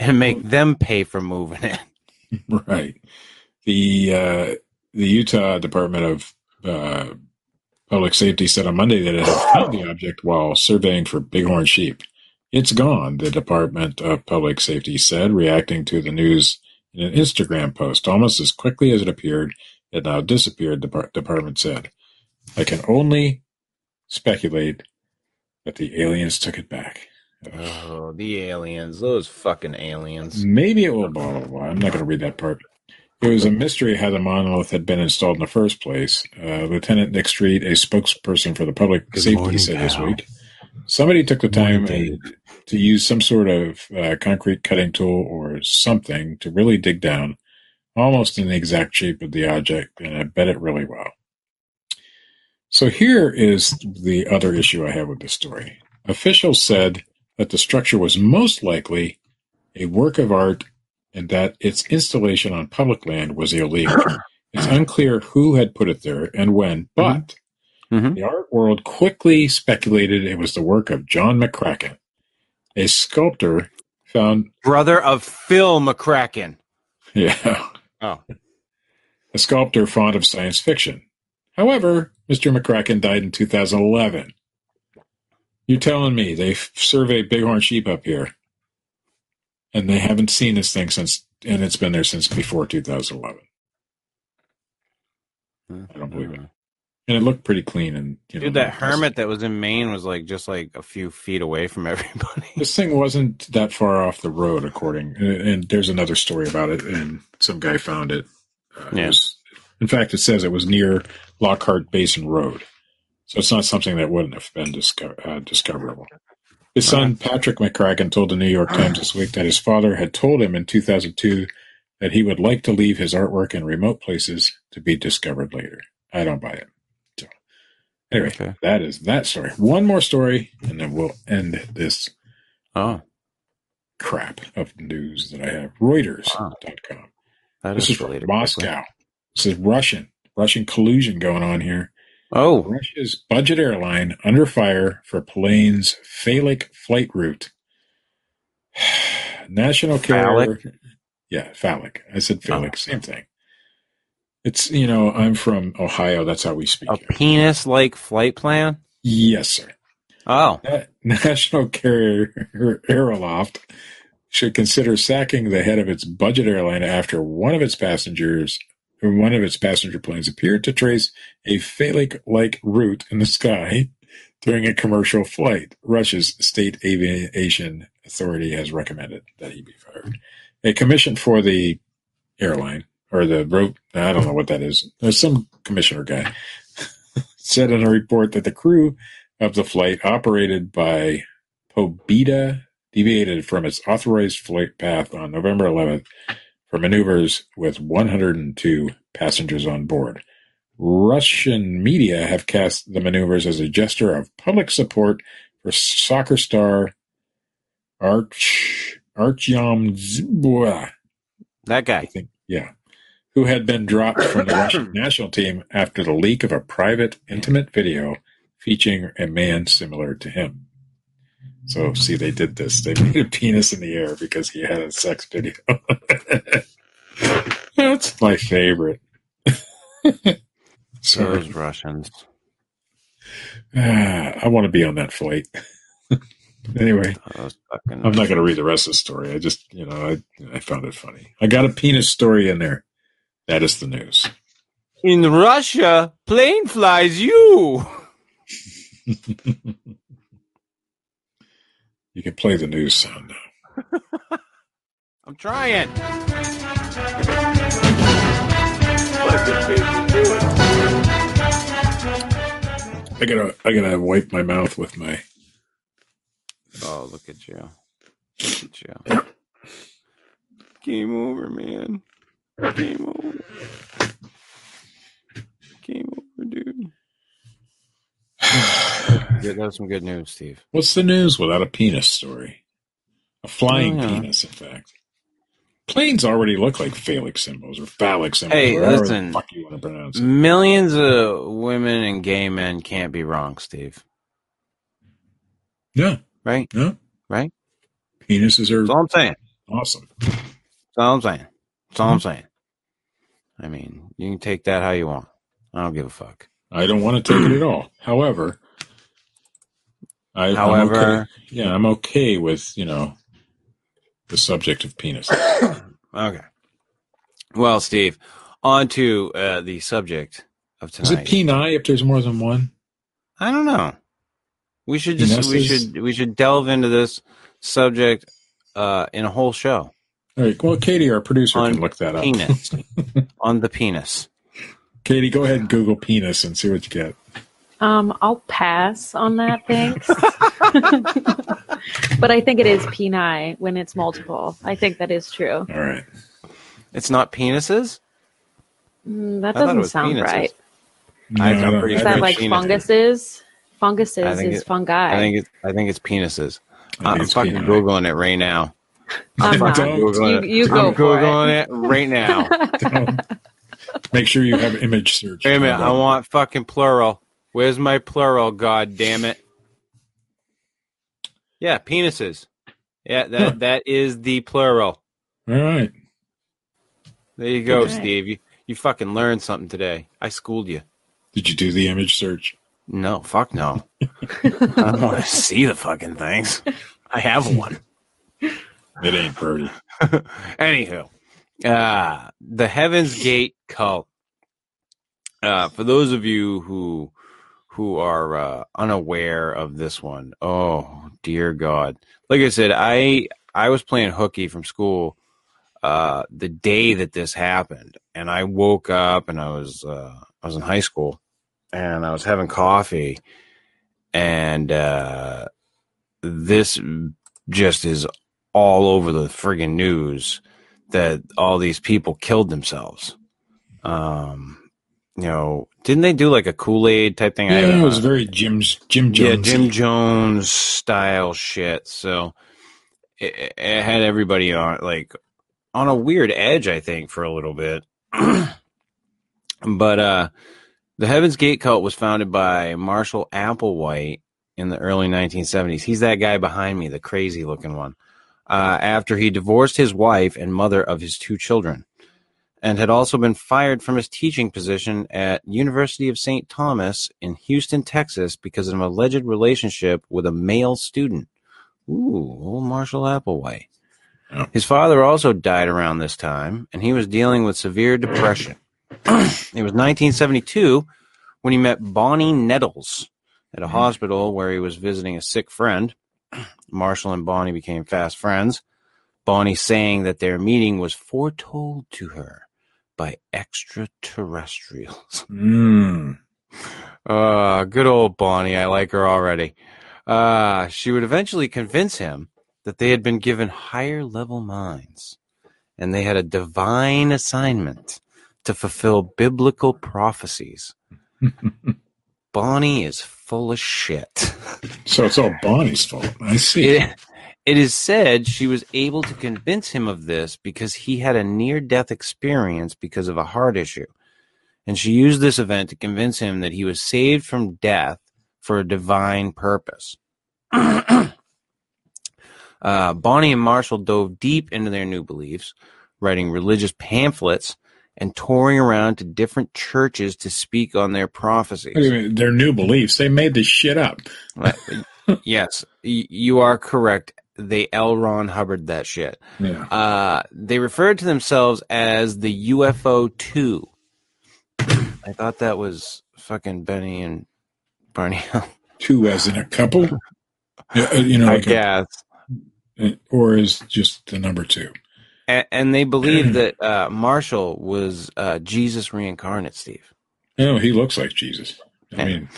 and make them pay for moving it. Right. The uh, the Utah Department of uh, Public Safety said on Monday that it had found the object while surveying for bighorn sheep. It's gone, the Department of Public Safety said, reacting to the news in an Instagram post. Almost as quickly as it appeared, it now disappeared, the par- department said. I can only speculate that the aliens took it back. Oh, the aliens, those fucking aliens. Maybe it will blah blah blah. I'm not going to read that part. It was a mystery how the monolith had been installed in the first place. Uh, Lieutenant Nick Street, a spokesperson for the public Good safety, morning, said this week, somebody took the time Morning, to use some sort of uh, concrete cutting tool or something to really dig down, almost in the exact shape of the object, and I bet it really well. So here is the other issue I have with this story. Officials said that the structure was most likely a work of art and that its installation on public land was illegal. it's unclear who had put it there and when, but Mhm. the art world quickly speculated it was the work of John McCracken, a sculptor found, Brother of Phil McCracken. yeah, Oh. a sculptor fond of science fiction. However, Mr. McCracken died in 2011. You're telling me they surveyed bighorn sheep up here and they haven't seen this thing since, and it's been there since before 2011. I don't believe it. And it looked pretty clean. And you know, Dude, that hermit that was in Maine was like just like a few feet away from everybody. This thing wasn't that far off the road, according. And, and there's another story about it, and some guy found it. Uh, it Yeah. was- in fact, it says it was near Lockhart Basin Road, so it's not something that wouldn't have been disco- uh, discoverable. His son Patrick McCracken told the New York Times this week that his father had told him in 2002 that he would like to leave his artwork in remote places to be discovered later. I don't buy it. So, anyway, Okay. that is that story. One more story, and then we'll end this Oh, crap of news that I have. Reuters.com. Ah. that This is is from related. Moscow. This is Russian. Russian collusion going on here. Oh, Russia's budget airline under fire for plane's phallic flight route. National carrier. Phallic? Yeah, phallic. I said oh. phallic. Oh. Same thing. It's, you know, I'm from Ohio. That's how we speak. a penis-like flight plan. Yes, sir. Oh, Na- National carrier Aeroflot should consider sacking the head of its budget airline after one of its passengers or one of its passenger planes appeared to trace a phallic-like route in the sky during a commercial flight. Russia's state aviation authority has recommended that he be fired. A commission for the airline or the road, I don't know what that is. There's some commissioner guy said in a report that the crew of the flight operated by Pobeda deviated from its authorized flight path on November 11th for maneuvers with 102 passengers on board. Russian media have cast the maneuvers as a gesture of public support for soccer star Arch Artyom Dzyuba. That guy. I think, yeah, who had been dropped from the Russian national team after the leak of a private, intimate video featuring a man similar to him. So, see, they did this. They made a penis in the air because he had a sex video. That's my favorite. so, Those Russians. ah, I want to be on that flight. anyway, I'm not going to read the rest of the story. I just, you know, I, I found it funny. I got a penis story in there. That is the news. In Russia, plane flies you. You can play the news sound now. I'm trying. I gotta, I gotta wipe my mouth with my. Oh, look at you. Look at you. Game over, man. Game over. Game over, dude. Yeah, that was some good news, Steve. What's the news without a penis story? A flying Oh, yeah. penis, in fact. Planes already look like phallic symbols or phallic symbols. Hey, listen. Fuck you want to pronounce it. Millions of women and gay men can't be wrong, Steve. Yeah. Right? no. Right? Penises are That's all I'm saying. awesome. That's all I'm saying. That's all I'm mm-hmm. saying. I mean, you can take that how you want. I don't give a fuck. I don't want to take it at all. However, I, I'm However- okay. yeah, I'm okay with you know the subject of penis. Okay. Well, Steve, on to uh, the subject of tonight. Is it penile if there's more than one? I don't know. We should just we should we should delve into this subject uh, in a whole show All right. Well, Katie, our producer, On can look that up. penis on the penis. Katie, go ahead and Google penis and see what you get. Um, I'll pass on that, thanks. but I think it is peni when it's multiple. I think that is true. All right. It's not penises. Mm, that I thought it doesn't was sound penises. right. I- No, I'm no, pretty Is I that think like penises. funguses? Funguses I think is it- fungi. I think it's I think it's penises. I think I'm it's fucking penile. googling it right now. I'm not. Don't. Googling You, you it. go I'm for googling it. right now. Don't. Make sure you have image search. Wait a minute. I want fucking plural. Where's my plural? God damn it. Yeah, penises. Yeah, that Huh. that is the plural. All right. There you go, Okay. Steve. You you fucking learned something today. I schooled you. Did you do the image search? No, fuck no. I don't want to see the fucking things. I have one. It ain't pretty. Anywho, uh, the Heaven's Gate cult. Uh, for those of you who who are uh, unaware of this one, oh dear God! Like I said, I I was playing hooky from school uh, the day that this happened, and I woke up and I was uh, I was in high school, and I was having coffee, and uh, this just is all over the friggin' news that all these people killed themselves. Um, you know, didn't they do like a Kool Aid type thing? I- Yeah, it was very Jim Jim yeah, Jones. Jim Jones style shit. So it, it had everybody on like on a weird edge, I think, for a little bit. but uh, the Heaven's Gate cult was founded by Marshall Applewhite in the early 1970s. He's that guy behind me, the crazy looking one. Uh, after he divorced his wife and mother of his two children, and had also been fired from his teaching position at University of St. Thomas in Houston, Texas, because of an alleged relationship with a male student. Ooh, old Marshall Applewhite. Oh. His father also died around this time, and he was dealing with severe depression. it was 1972 when he met Bonnie Nettles at a Mhm. hospital where he was visiting a sick friend. Marshall and Bonnie became fast friends. Bonnie saying that their meeting was foretold to her by extraterrestrials. Mm. Uh, good old Bonnie. I like her already. Uh, she would eventually convince him that they had been given higher level minds and they had a divine assignment to fulfill biblical prophecies. Bonnie is full of shit. so it's all Bonnie's fault. I see. It, it is said she was able to convince him of this because he had a near death experience because of a heart issue. And she used this event to convince him that he was saved from death for a divine purpose. uh, Bonnie and Marshall dove deep into their new beliefs, writing religious pamphlets and touring around to different churches to speak on their prophecies. You? Their new beliefs. They made this shit up. Yes, you are correct. They L. Ron Hubbard that shit. Yeah. Uh, they referred to themselves as the UFO 2. I thought that was fucking Betty and Barney. Two as in a couple. Yeah, uh, you know, I like a- or is just the number two. And, and they believe that uh, Marshall was uh, Jesus reincarnate, Steve. No, he looks like Jesus. I mean,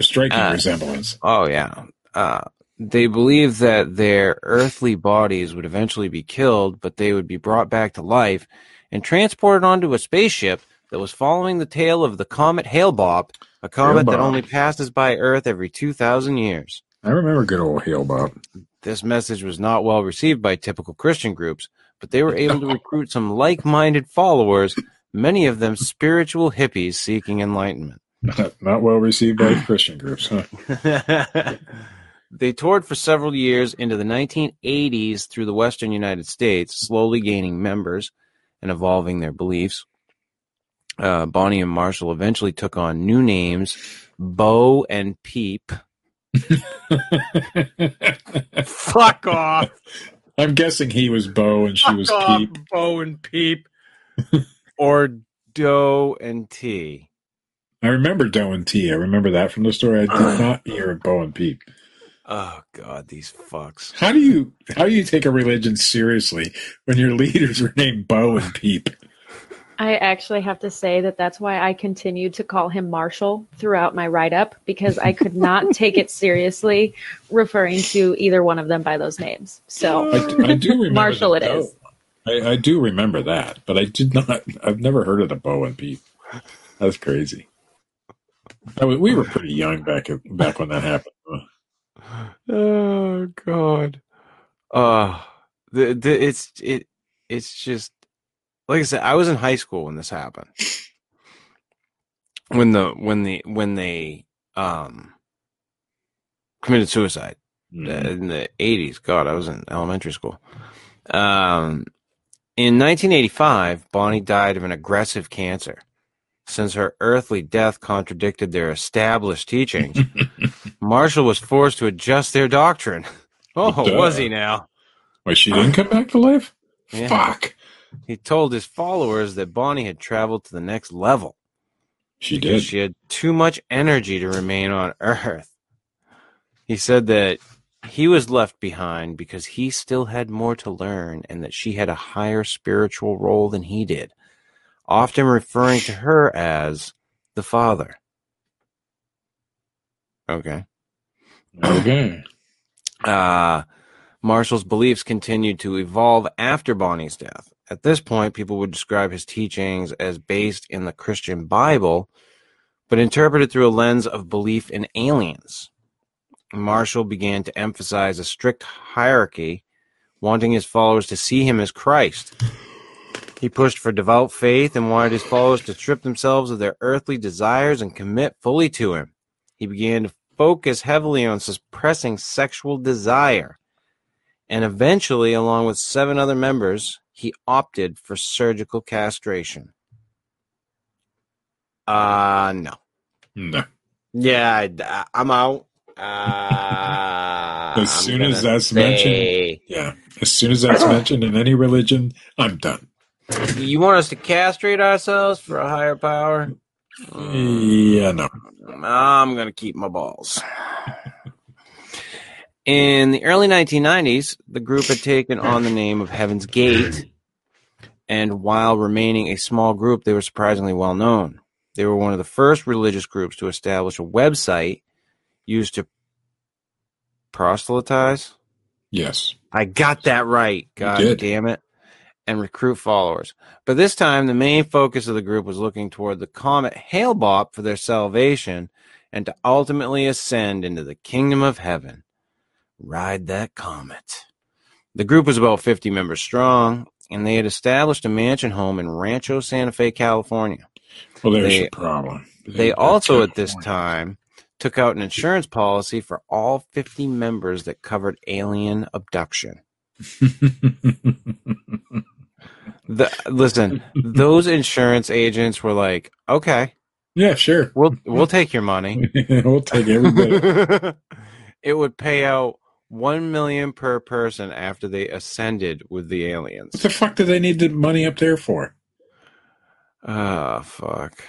striking Uh, resemblance. Oh yeah. Uh, they believe that their earthly bodies would eventually be killed, but they would be brought back to life and transported onto a spaceship that was following the tail of the comet Hale-Bopp, a comet that Hale-Bopp. only passes by Earth every 2,000 years. I remember good old Hale Bob. This message was not well received by typical Christian groups, but they were able to recruit some like-minded followers, many of them spiritual hippies seeking enlightenment. Not, not well received by Christian groups, huh? they toured for several years into the 1980s through the western United States, slowly gaining members and evolving their beliefs. Uh, Bonnie and Marshall eventually took on new names, Bo and Peep. Fuck off! I'm guessing he was Bo and she was Peep. Bo and Peep. or Do and Ti. I remember Do and Ti. I remember that from the story. I did not hear of Bo and Peep. Oh god, these fucks. How do you how do you take a religion seriously when your leaders are named Bo and Peep? I actually have to say that that's why I continued to call him Marshall throughout my write up because I could not take it seriously referring to either one of them by those names. So I, I do remember Marshall the it Do. is. I, I do remember that, but I did not. I've never heard of the Bo and Peep. That's crazy. I was- we were pretty young back back when that happened. Oh God. Uh the, the it's it it's just like I said, I was in high school when this happened. When the when the when they um committed suicide uh, in the eighties. God, I was in elementary school. Um in 1985, Bonnie died of an aggressive cancer. Since her earthly death contradicted their established teachings, Marshall was forced to adjust their doctrine. Oh, Duh. was he now? Wait, she didn't come back to life? Yeah. Fuck. He told his followers that Bonnie had traveled to the next level. She did. She had too much energy to remain on Earth. He said that he was left behind because he still had more to learn and that she had a higher spiritual role than he did, often referring to her as the father. Okay. Okay. Uh, Marshall's beliefs continued to evolve after Bonnie's death. At this point, people would describe his teachings as based in the Christian Bible, but interpreted through a lens of belief in aliens. Marshall began to emphasize a strict hierarchy, wanting his followers to see him as Christ. He pushed for devout faith and wanted his followers to strip themselves of their earthly desires and commit fully to him. He began to focus heavily on suppressing sexual desire. And eventually, along with seven other members, he opted for surgical castration. Uh, no. No. Yeah, I, am out. Uh, As I'm soon as gonna that's mentioned- Yeah. As soon as that's mentioned in any religion, I'm done. You want us to castrate ourselves for a higher power? Yeah, no. I'm going to keep my balls. In the early 1990s, the group had taken on the name of Heaven's Gate, and while remaining a small group, they were surprisingly well known. They were one of the first religious groups to establish a website used to proselytize. Yes. I got that right. God damn it. And recruit followers. But this time, the main focus of the group was looking toward the comet Hale-Bopp for their salvation and to ultimately ascend into the kingdom of heaven. Ride that comet. The group was about 50 members strong, and they had established a mansion home in Rancho Santa Fe, California. Well, there's They- your problem. They also, at this time, took out an insurance policy for all 50 members that covered alien abduction. The, listen, those insurance agents were like, "Okay, yeah, sure. we'll we'll take your money." we'll take every bit. it would pay out one million per person after they ascended with the aliens. What the fuck do they need the money up there for? Oh fuck!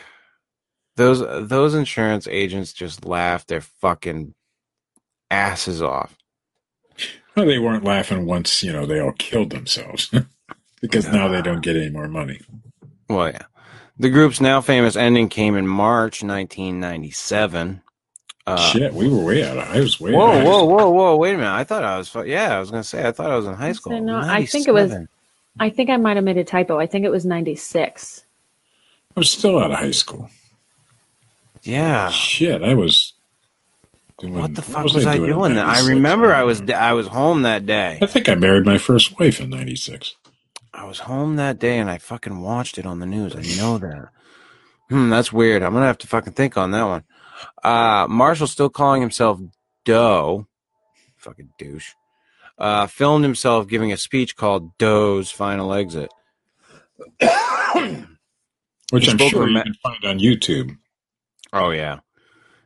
Those those insurance agents just laughed their fucking asses off. Well, they weren't laughing once, you know, they all killed themselves. because now they don't get any more money. Well, yeah. The group's now famous ending came in March 1997. Uh, Shit, we were way out. Of, I was way. Whoa, out. whoa, whoa, whoa! Wait a minute. I thought I was. Yeah, I was gonna say. I thought I was in high school. So, no, I think it was- I think I might have made a typo. I think it was 96. I was still out of high school. Yeah. Shit, I was. Doing, What the fuck was, was, I in doing? Then I remember I was I was home that day. I think I married my first wife in '96. I was home that day and I fucking watched it on the news. I know that. Hmm, that's weird. I'm gonna have to fucking think on that one. Uh, Marshall's still calling himself Do. Fucking douche. Uh, filmed himself giving a speech called Do's Final Exit. Which He I'm sure you ma- can find on YouTube. Oh, yeah.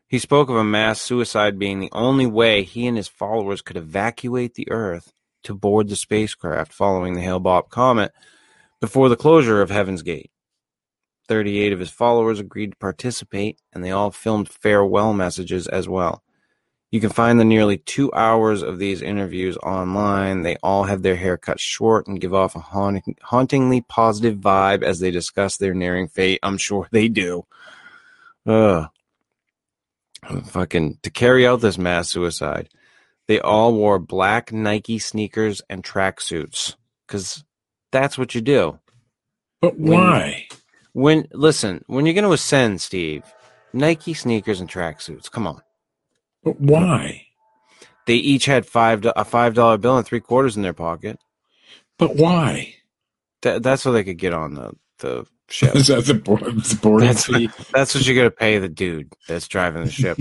He spoke of a mass suicide being the only way he and his followers could evacuate the Earth to board the spacecraft following the Hale-Bopp comet before the closure of Heaven's Gate. 38 of his followers agreed to participate, and they all filmed farewell messages as well. You can find the nearly two hours of these interviews online. They all have their hair cut short and give off a haunting, hauntingly positive vibe as they discuss their nearing fate. I'm sure they do. Ugh. Fucking to carry out this mass suicide, they all wore black Nike sneakers and tracksuits because that's what you do. But why? When listen, when you're going to ascend, Steve, Nike sneakers and tracksuits. Come on. But why? They each had five a five dollar bill and three quarters in their pocket. But why? That, that's so they could get on the the ship. Is that the, board, the boarding That's fee? that's what you're gonna pay the dude that's driving the ship.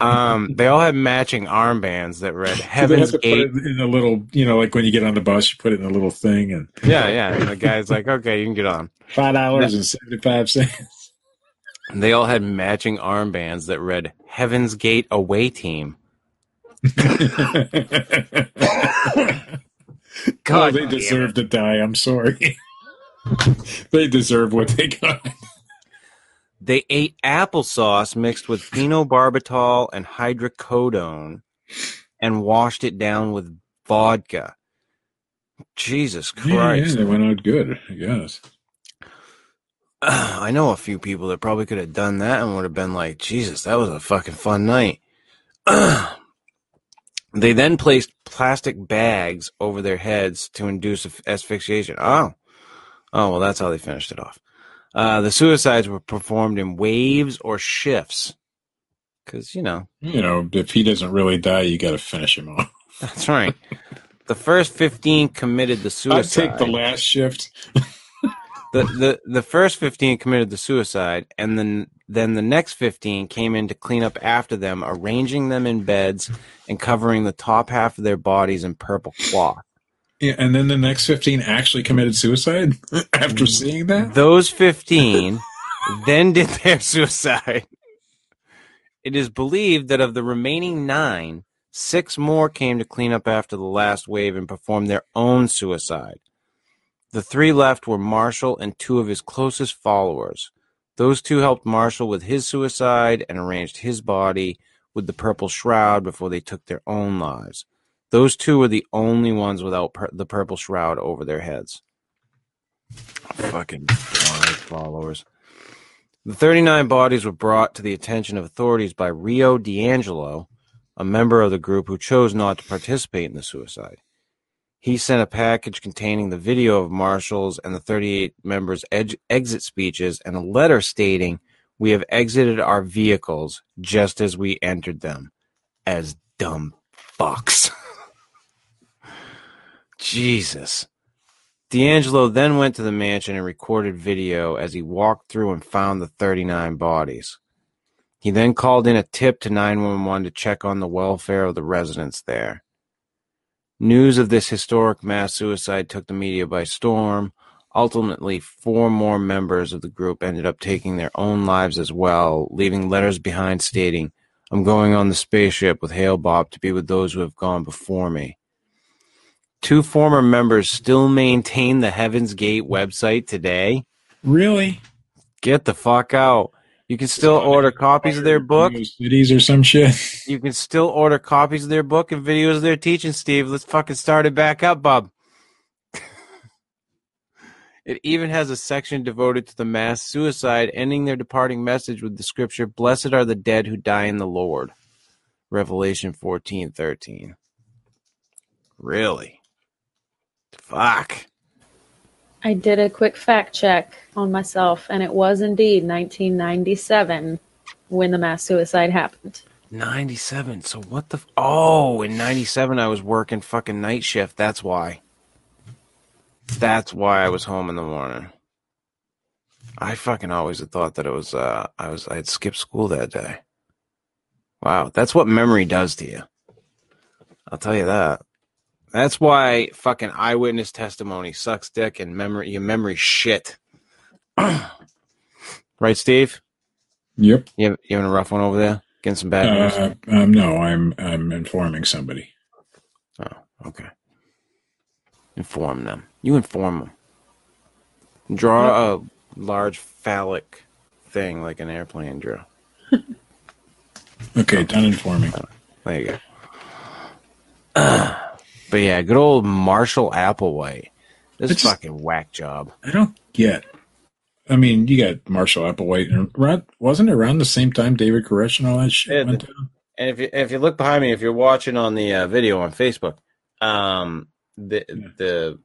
Um, they all had matching armbands that read they Heaven's put Gate. it in a little, you know, like when you get on the bus, you put it in a little thing, and Yeah, yeah. And the guy's like, okay, you can get on. five dollars and seventy five cents. And they all had matching armbands that read Heaven's Gate Away Team. God, they damn deserve to die. I'm sorry. they deserve what they got. They ate applesauce mixed with phenobarbital and hydrocodone and washed it down with vodka. Jesus Yeah, yeah, Christ. they went out good, I guess. I know a few people that probably could have done that and would have been like, Jesus, that was a fucking fun night. they then placed plastic bags over their heads to induce asphyxiation. Oh. Oh, well, that's how they finished it off. Uh, the suicides were performed in waves or shifts. Because, you know, You know, if he doesn't really die, you got to finish him off. that's right. the first 15 committed the suicide. I'd take the last shift. the, the the first 15 committed the suicide and then then the next 15 came in to clean up after them arranging them in beds and covering the top half of their bodies in purple cloth Yeah, and then the next 15 actually committed suicide after seeing that? those 15 then did their suicide it is believed that of the remaining nine Six more came to clean up after the last wave and perform their own suicide. The three left were Marshall and two of his closest followers. Those two helped Marshall with his suicide and arranged his body with the purple shroud before they took their own lives. Those two were the only ones without pur- the purple shroud over their heads. Fucking followers. The 39 bodies were brought to the attention of authorities by Rio D'Angelo, a member of the group who chose not to participate in the suicide. He sent a package containing the video of Marshall's and the 38 members' ed- exit speeches and a letter stating, We have exited our vehicles just as we entered them, as dumb fucks. Jesus. D'Angelo then went to the mansion and recorded video as he walked through and found the 39 bodies. He then called in a tip to 911 to check on the welfare of the residents there. News of this historic mass suicide took the media by storm. Ultimately, four more members of the group ended up taking their own lives as well, leaving letters behind stating, I'm going on the spaceship with Hale-Bopp to be with those who have gone before me. Two former members still maintain the Heaven's Gate website today. Really? Get the fuck out. You can still order copies of their book. Cities or some shit. You can still order copies of their book and videos of their teaching, Steve. Let's fucking start it back up, Bob. it even has a section devoted to the mass suicide, ending their departing message with the scripture, Blessed are the dead who die in the Lord. Revelation fourteen thirteen. Really? Fuck. I did a quick fact check on myself, and it was indeed 1997 when the mass suicide happened. 97. So what the? F- oh, in 97 I was working fucking night shift. That's why. That's why I was home in the morning. I fucking always had thought that it was uh I was I had skipped school that day. Wow, that's what memory does to you. I'll tell you that. That's why fucking eyewitness testimony sucks dick and memory your memory shit. right, Steve? Yep. You, you having a rough one over there? Getting some bad news? Uh, um, no, I'm I'm informing somebody. Oh, okay. Inform them. You inform them. Draw a large phallic thing like an airplane drew. Okay, done informing. There you go. but yeah, good old Marshall Applewhite. This It's just- fucking whack job. I don't get. I mean, you got Marshall Applewhite, and around, wasn't it around the same time David Koresh and all that shit Yeah, went down? And if you, if you look behind me, if you're watching on the uh, video on Facebook, um, the Yeah. the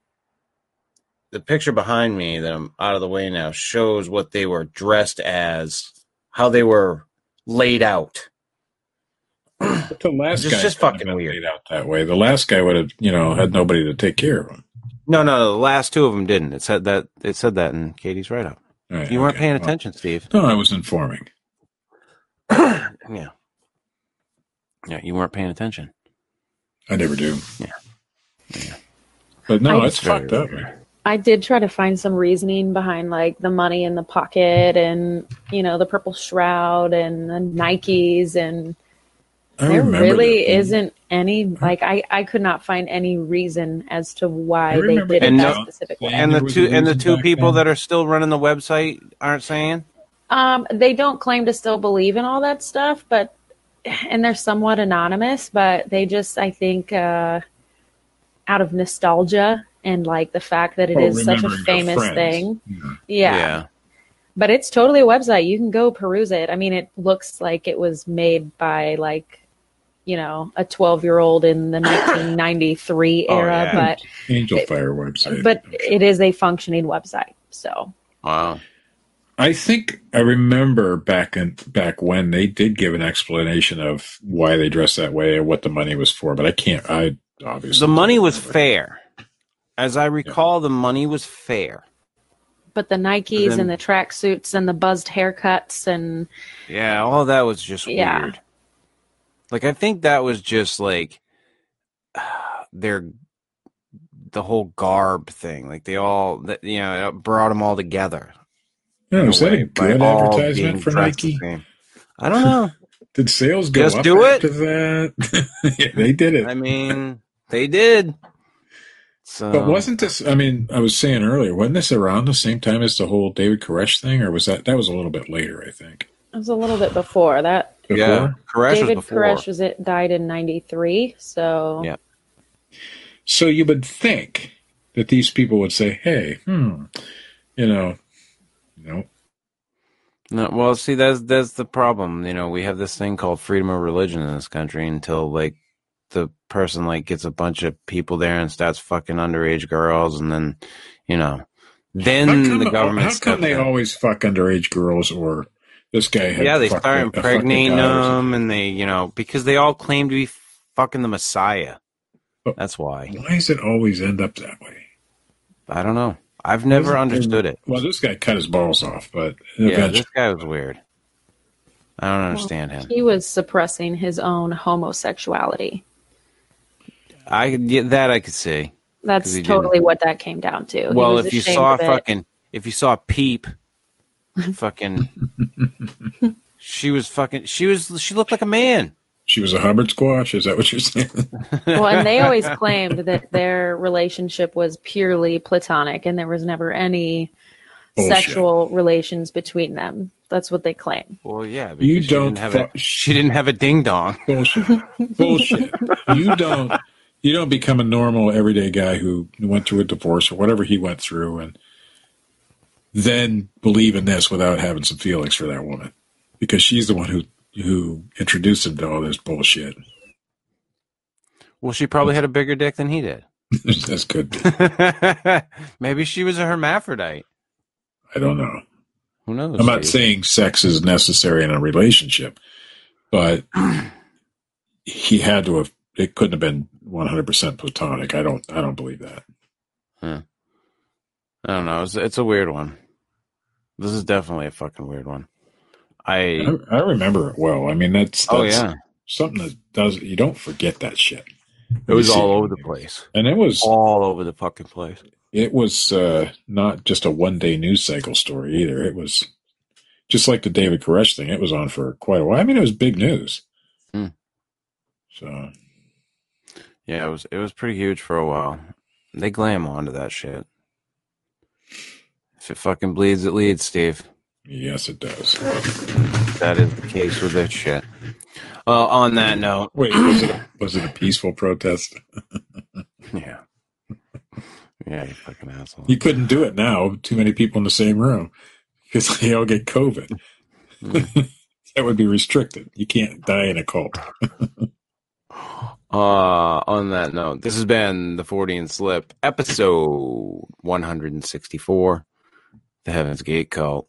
the picture behind me that I'm out of the way now shows what they were dressed as, how they were laid out. But the last It's guy just have fucking weird. laid out that way. The last guy would have, you know, had nobody to take care of him. No, no, the last two of them didn't. It said that it said that in Katie's write up. All right, You weren't okay. paying Well, attention, Steve. no, I was informing. yeah. Yeah, you weren't paying attention. I never do. Yeah. Yeah. But no, I- it's fucked up. I did try to find some reasoning behind like the money in the pocket and you know the purple shroud and the Nikes and I there really that. isn't any like I I could not find any reason as to why they did it And that no- specific way. And And the two and the two people then. that are still running the website aren't saying. Um, they don't claim to still believe in all that stuff, but and they're somewhat anonymous, but they just I think uh, out of nostalgia and like the fact that it Oh, is such a famous friends. thing. Yeah. Yeah. But it's totally a website. You can go peruse it. I mean, it looks like it was made by like, you know, a 12 year old in the 1993 Oh, era, yeah. but Angelfire website. but it is a functioning website. So Wow. I think I remember back in back when they did give an explanation of why they dressed that way and what the money was for, but I can't. I obviously The money was fair. As I recall, the money was fair. but the Nikes Then- and the tracksuits and the buzzed haircuts and Yeah, all that was just Yeah. weird. Like I think that was just like their the whole garb thing. Like they all you know it brought them all together. Yeah, is that a good advertisement for Nike? I don't know. Did sales go Just up do it? after that? yeah, they did it. I mean, they did. So, But wasn't this? I mean, I was saying earlier, wasn't this around the same time as the whole David Koresh thing, or was that that was a little bit later? I think. It was a little bit before that. Before? yeah, Koresh David was before. Koresh was it died in '93, so Yeah. So you would think that these people would say, "Hey, hmm, you know, no, No, well, see, that's that's the problem. You know, we have this thing called freedom of religion in this country until like the person like gets a bunch of people there and starts fucking underage girls, and then you know, then come, the government. How come they in. always fuck underage girls or this guy had Yeah, they start a- a fucking impregnating them, and they, you know, because they all claim to be fucking the Messiah. But- That's why. Why does it always end up that way? I don't know. I've never Doesn't- understood it. Well, this guy cut his balls off, but Yeah, this guy was weird. I don't understand him. he was suppressing his own homosexuality. I yeah, that I could see. That's 'Cause he totally what that came down to. Well, if you saw of it. fucking, if you saw Peep, fucking, she was fucking, she was, she looked like a man. she was a Hubbard squash. Is that what you're saying? well, and they always claimed that their relationship was purely platonic and there was never any Bullshit. sexual relations between them. That's what they claim. Well, yeah, You don't didn't have fu- a, she didn't have a ding dong. Bullshit. Bullshit. You don't. You don't become a normal everyday guy who went through a divorce or whatever he went through, and then believe in this without having some feelings for that woman, because she's the one who who introduced him to all this bullshit. Well, she probably had a bigger dick than he did. That's good. Maybe she was a hermaphrodite. I don't know. Who knows? I'm not saying sex is necessary in a relationship, but he had to have. It couldn't have been 100 percent platonic. I don't. I don't believe that. I don't know. It's, it's a weird one. This is definitely a fucking weird one. I. I, I remember it well. I mean, that's, that's Oh yeah, something that does. You don't forget that shit. it was all over the place. and it was All over the fucking place. it was uh, not just a one day news cycle story either. It was just like the David Koresh thing. It was on for quite a while. I mean, it was big news. Hmm. So Yeah, it was. It was pretty huge for a while. They glam onto that shit. If it fucking bleeds, it leads, Steve. yes, it does. That is the case with this shit. Well, on that note, Wait, was it a, was it a peaceful protest? yeah, yeah, you fucking asshole. You couldn't do it now. Too many people in the same room because they all get COVID. that would be restricted. You can't die in a cult. Uh, on that note, this has been the Fortean Slip, episode 164, The Heaven's Gate Cult.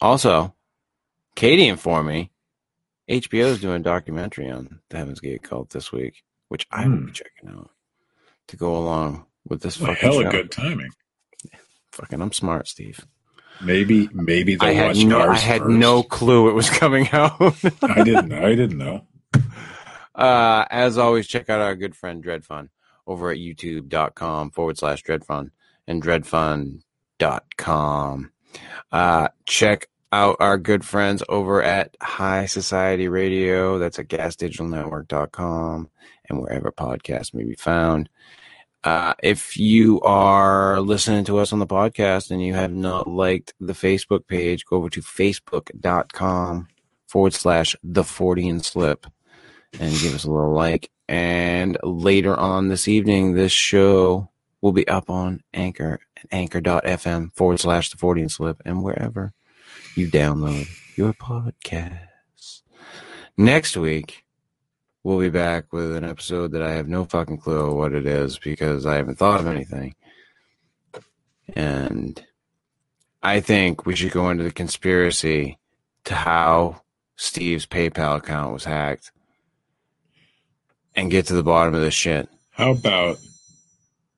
Also, Katie informed me HBO is doing a documentary on the Heaven's Gate Cult this week, which I will Hmm. be checking out to go along with this Well, fucking hella show. good timing. Fucking, I'm smart, Steve. Maybe maybe I had no, I had first. no clue it was coming out. I didn't know. I didn't know. Uh, as always, check out our good friend Dred Funn over at youtube.com forward slash DredFunn and dredfunn.com. Uh, check out our good friends over at High Society Radio. That's at gasdigitalnetwork.com and wherever podcasts may be found. Uh, if you are listening to us on the podcast and you have not liked the Facebook page, go over to facebook.com forward slash the Fortean Slip and give us a little like. And later on this evening, this show will be up on Anchor at anchor.fm forward slash the Fortean Slip and wherever you download your podcasts. Next week, we'll be back with an episode that I have no fucking clue what it is because I haven't thought of anything. And I think we should go into the conspiracy to how Steve's PayPal account was hacked and get to the bottom of this shit. How about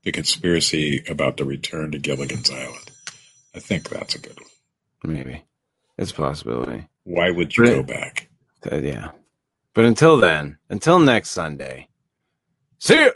the conspiracy about the return to Gilligan's Island? I think that's a good one. Maybe. It's a possibility. Why would you Right. go back? Uh, yeah. But until then, until next Sunday, see you!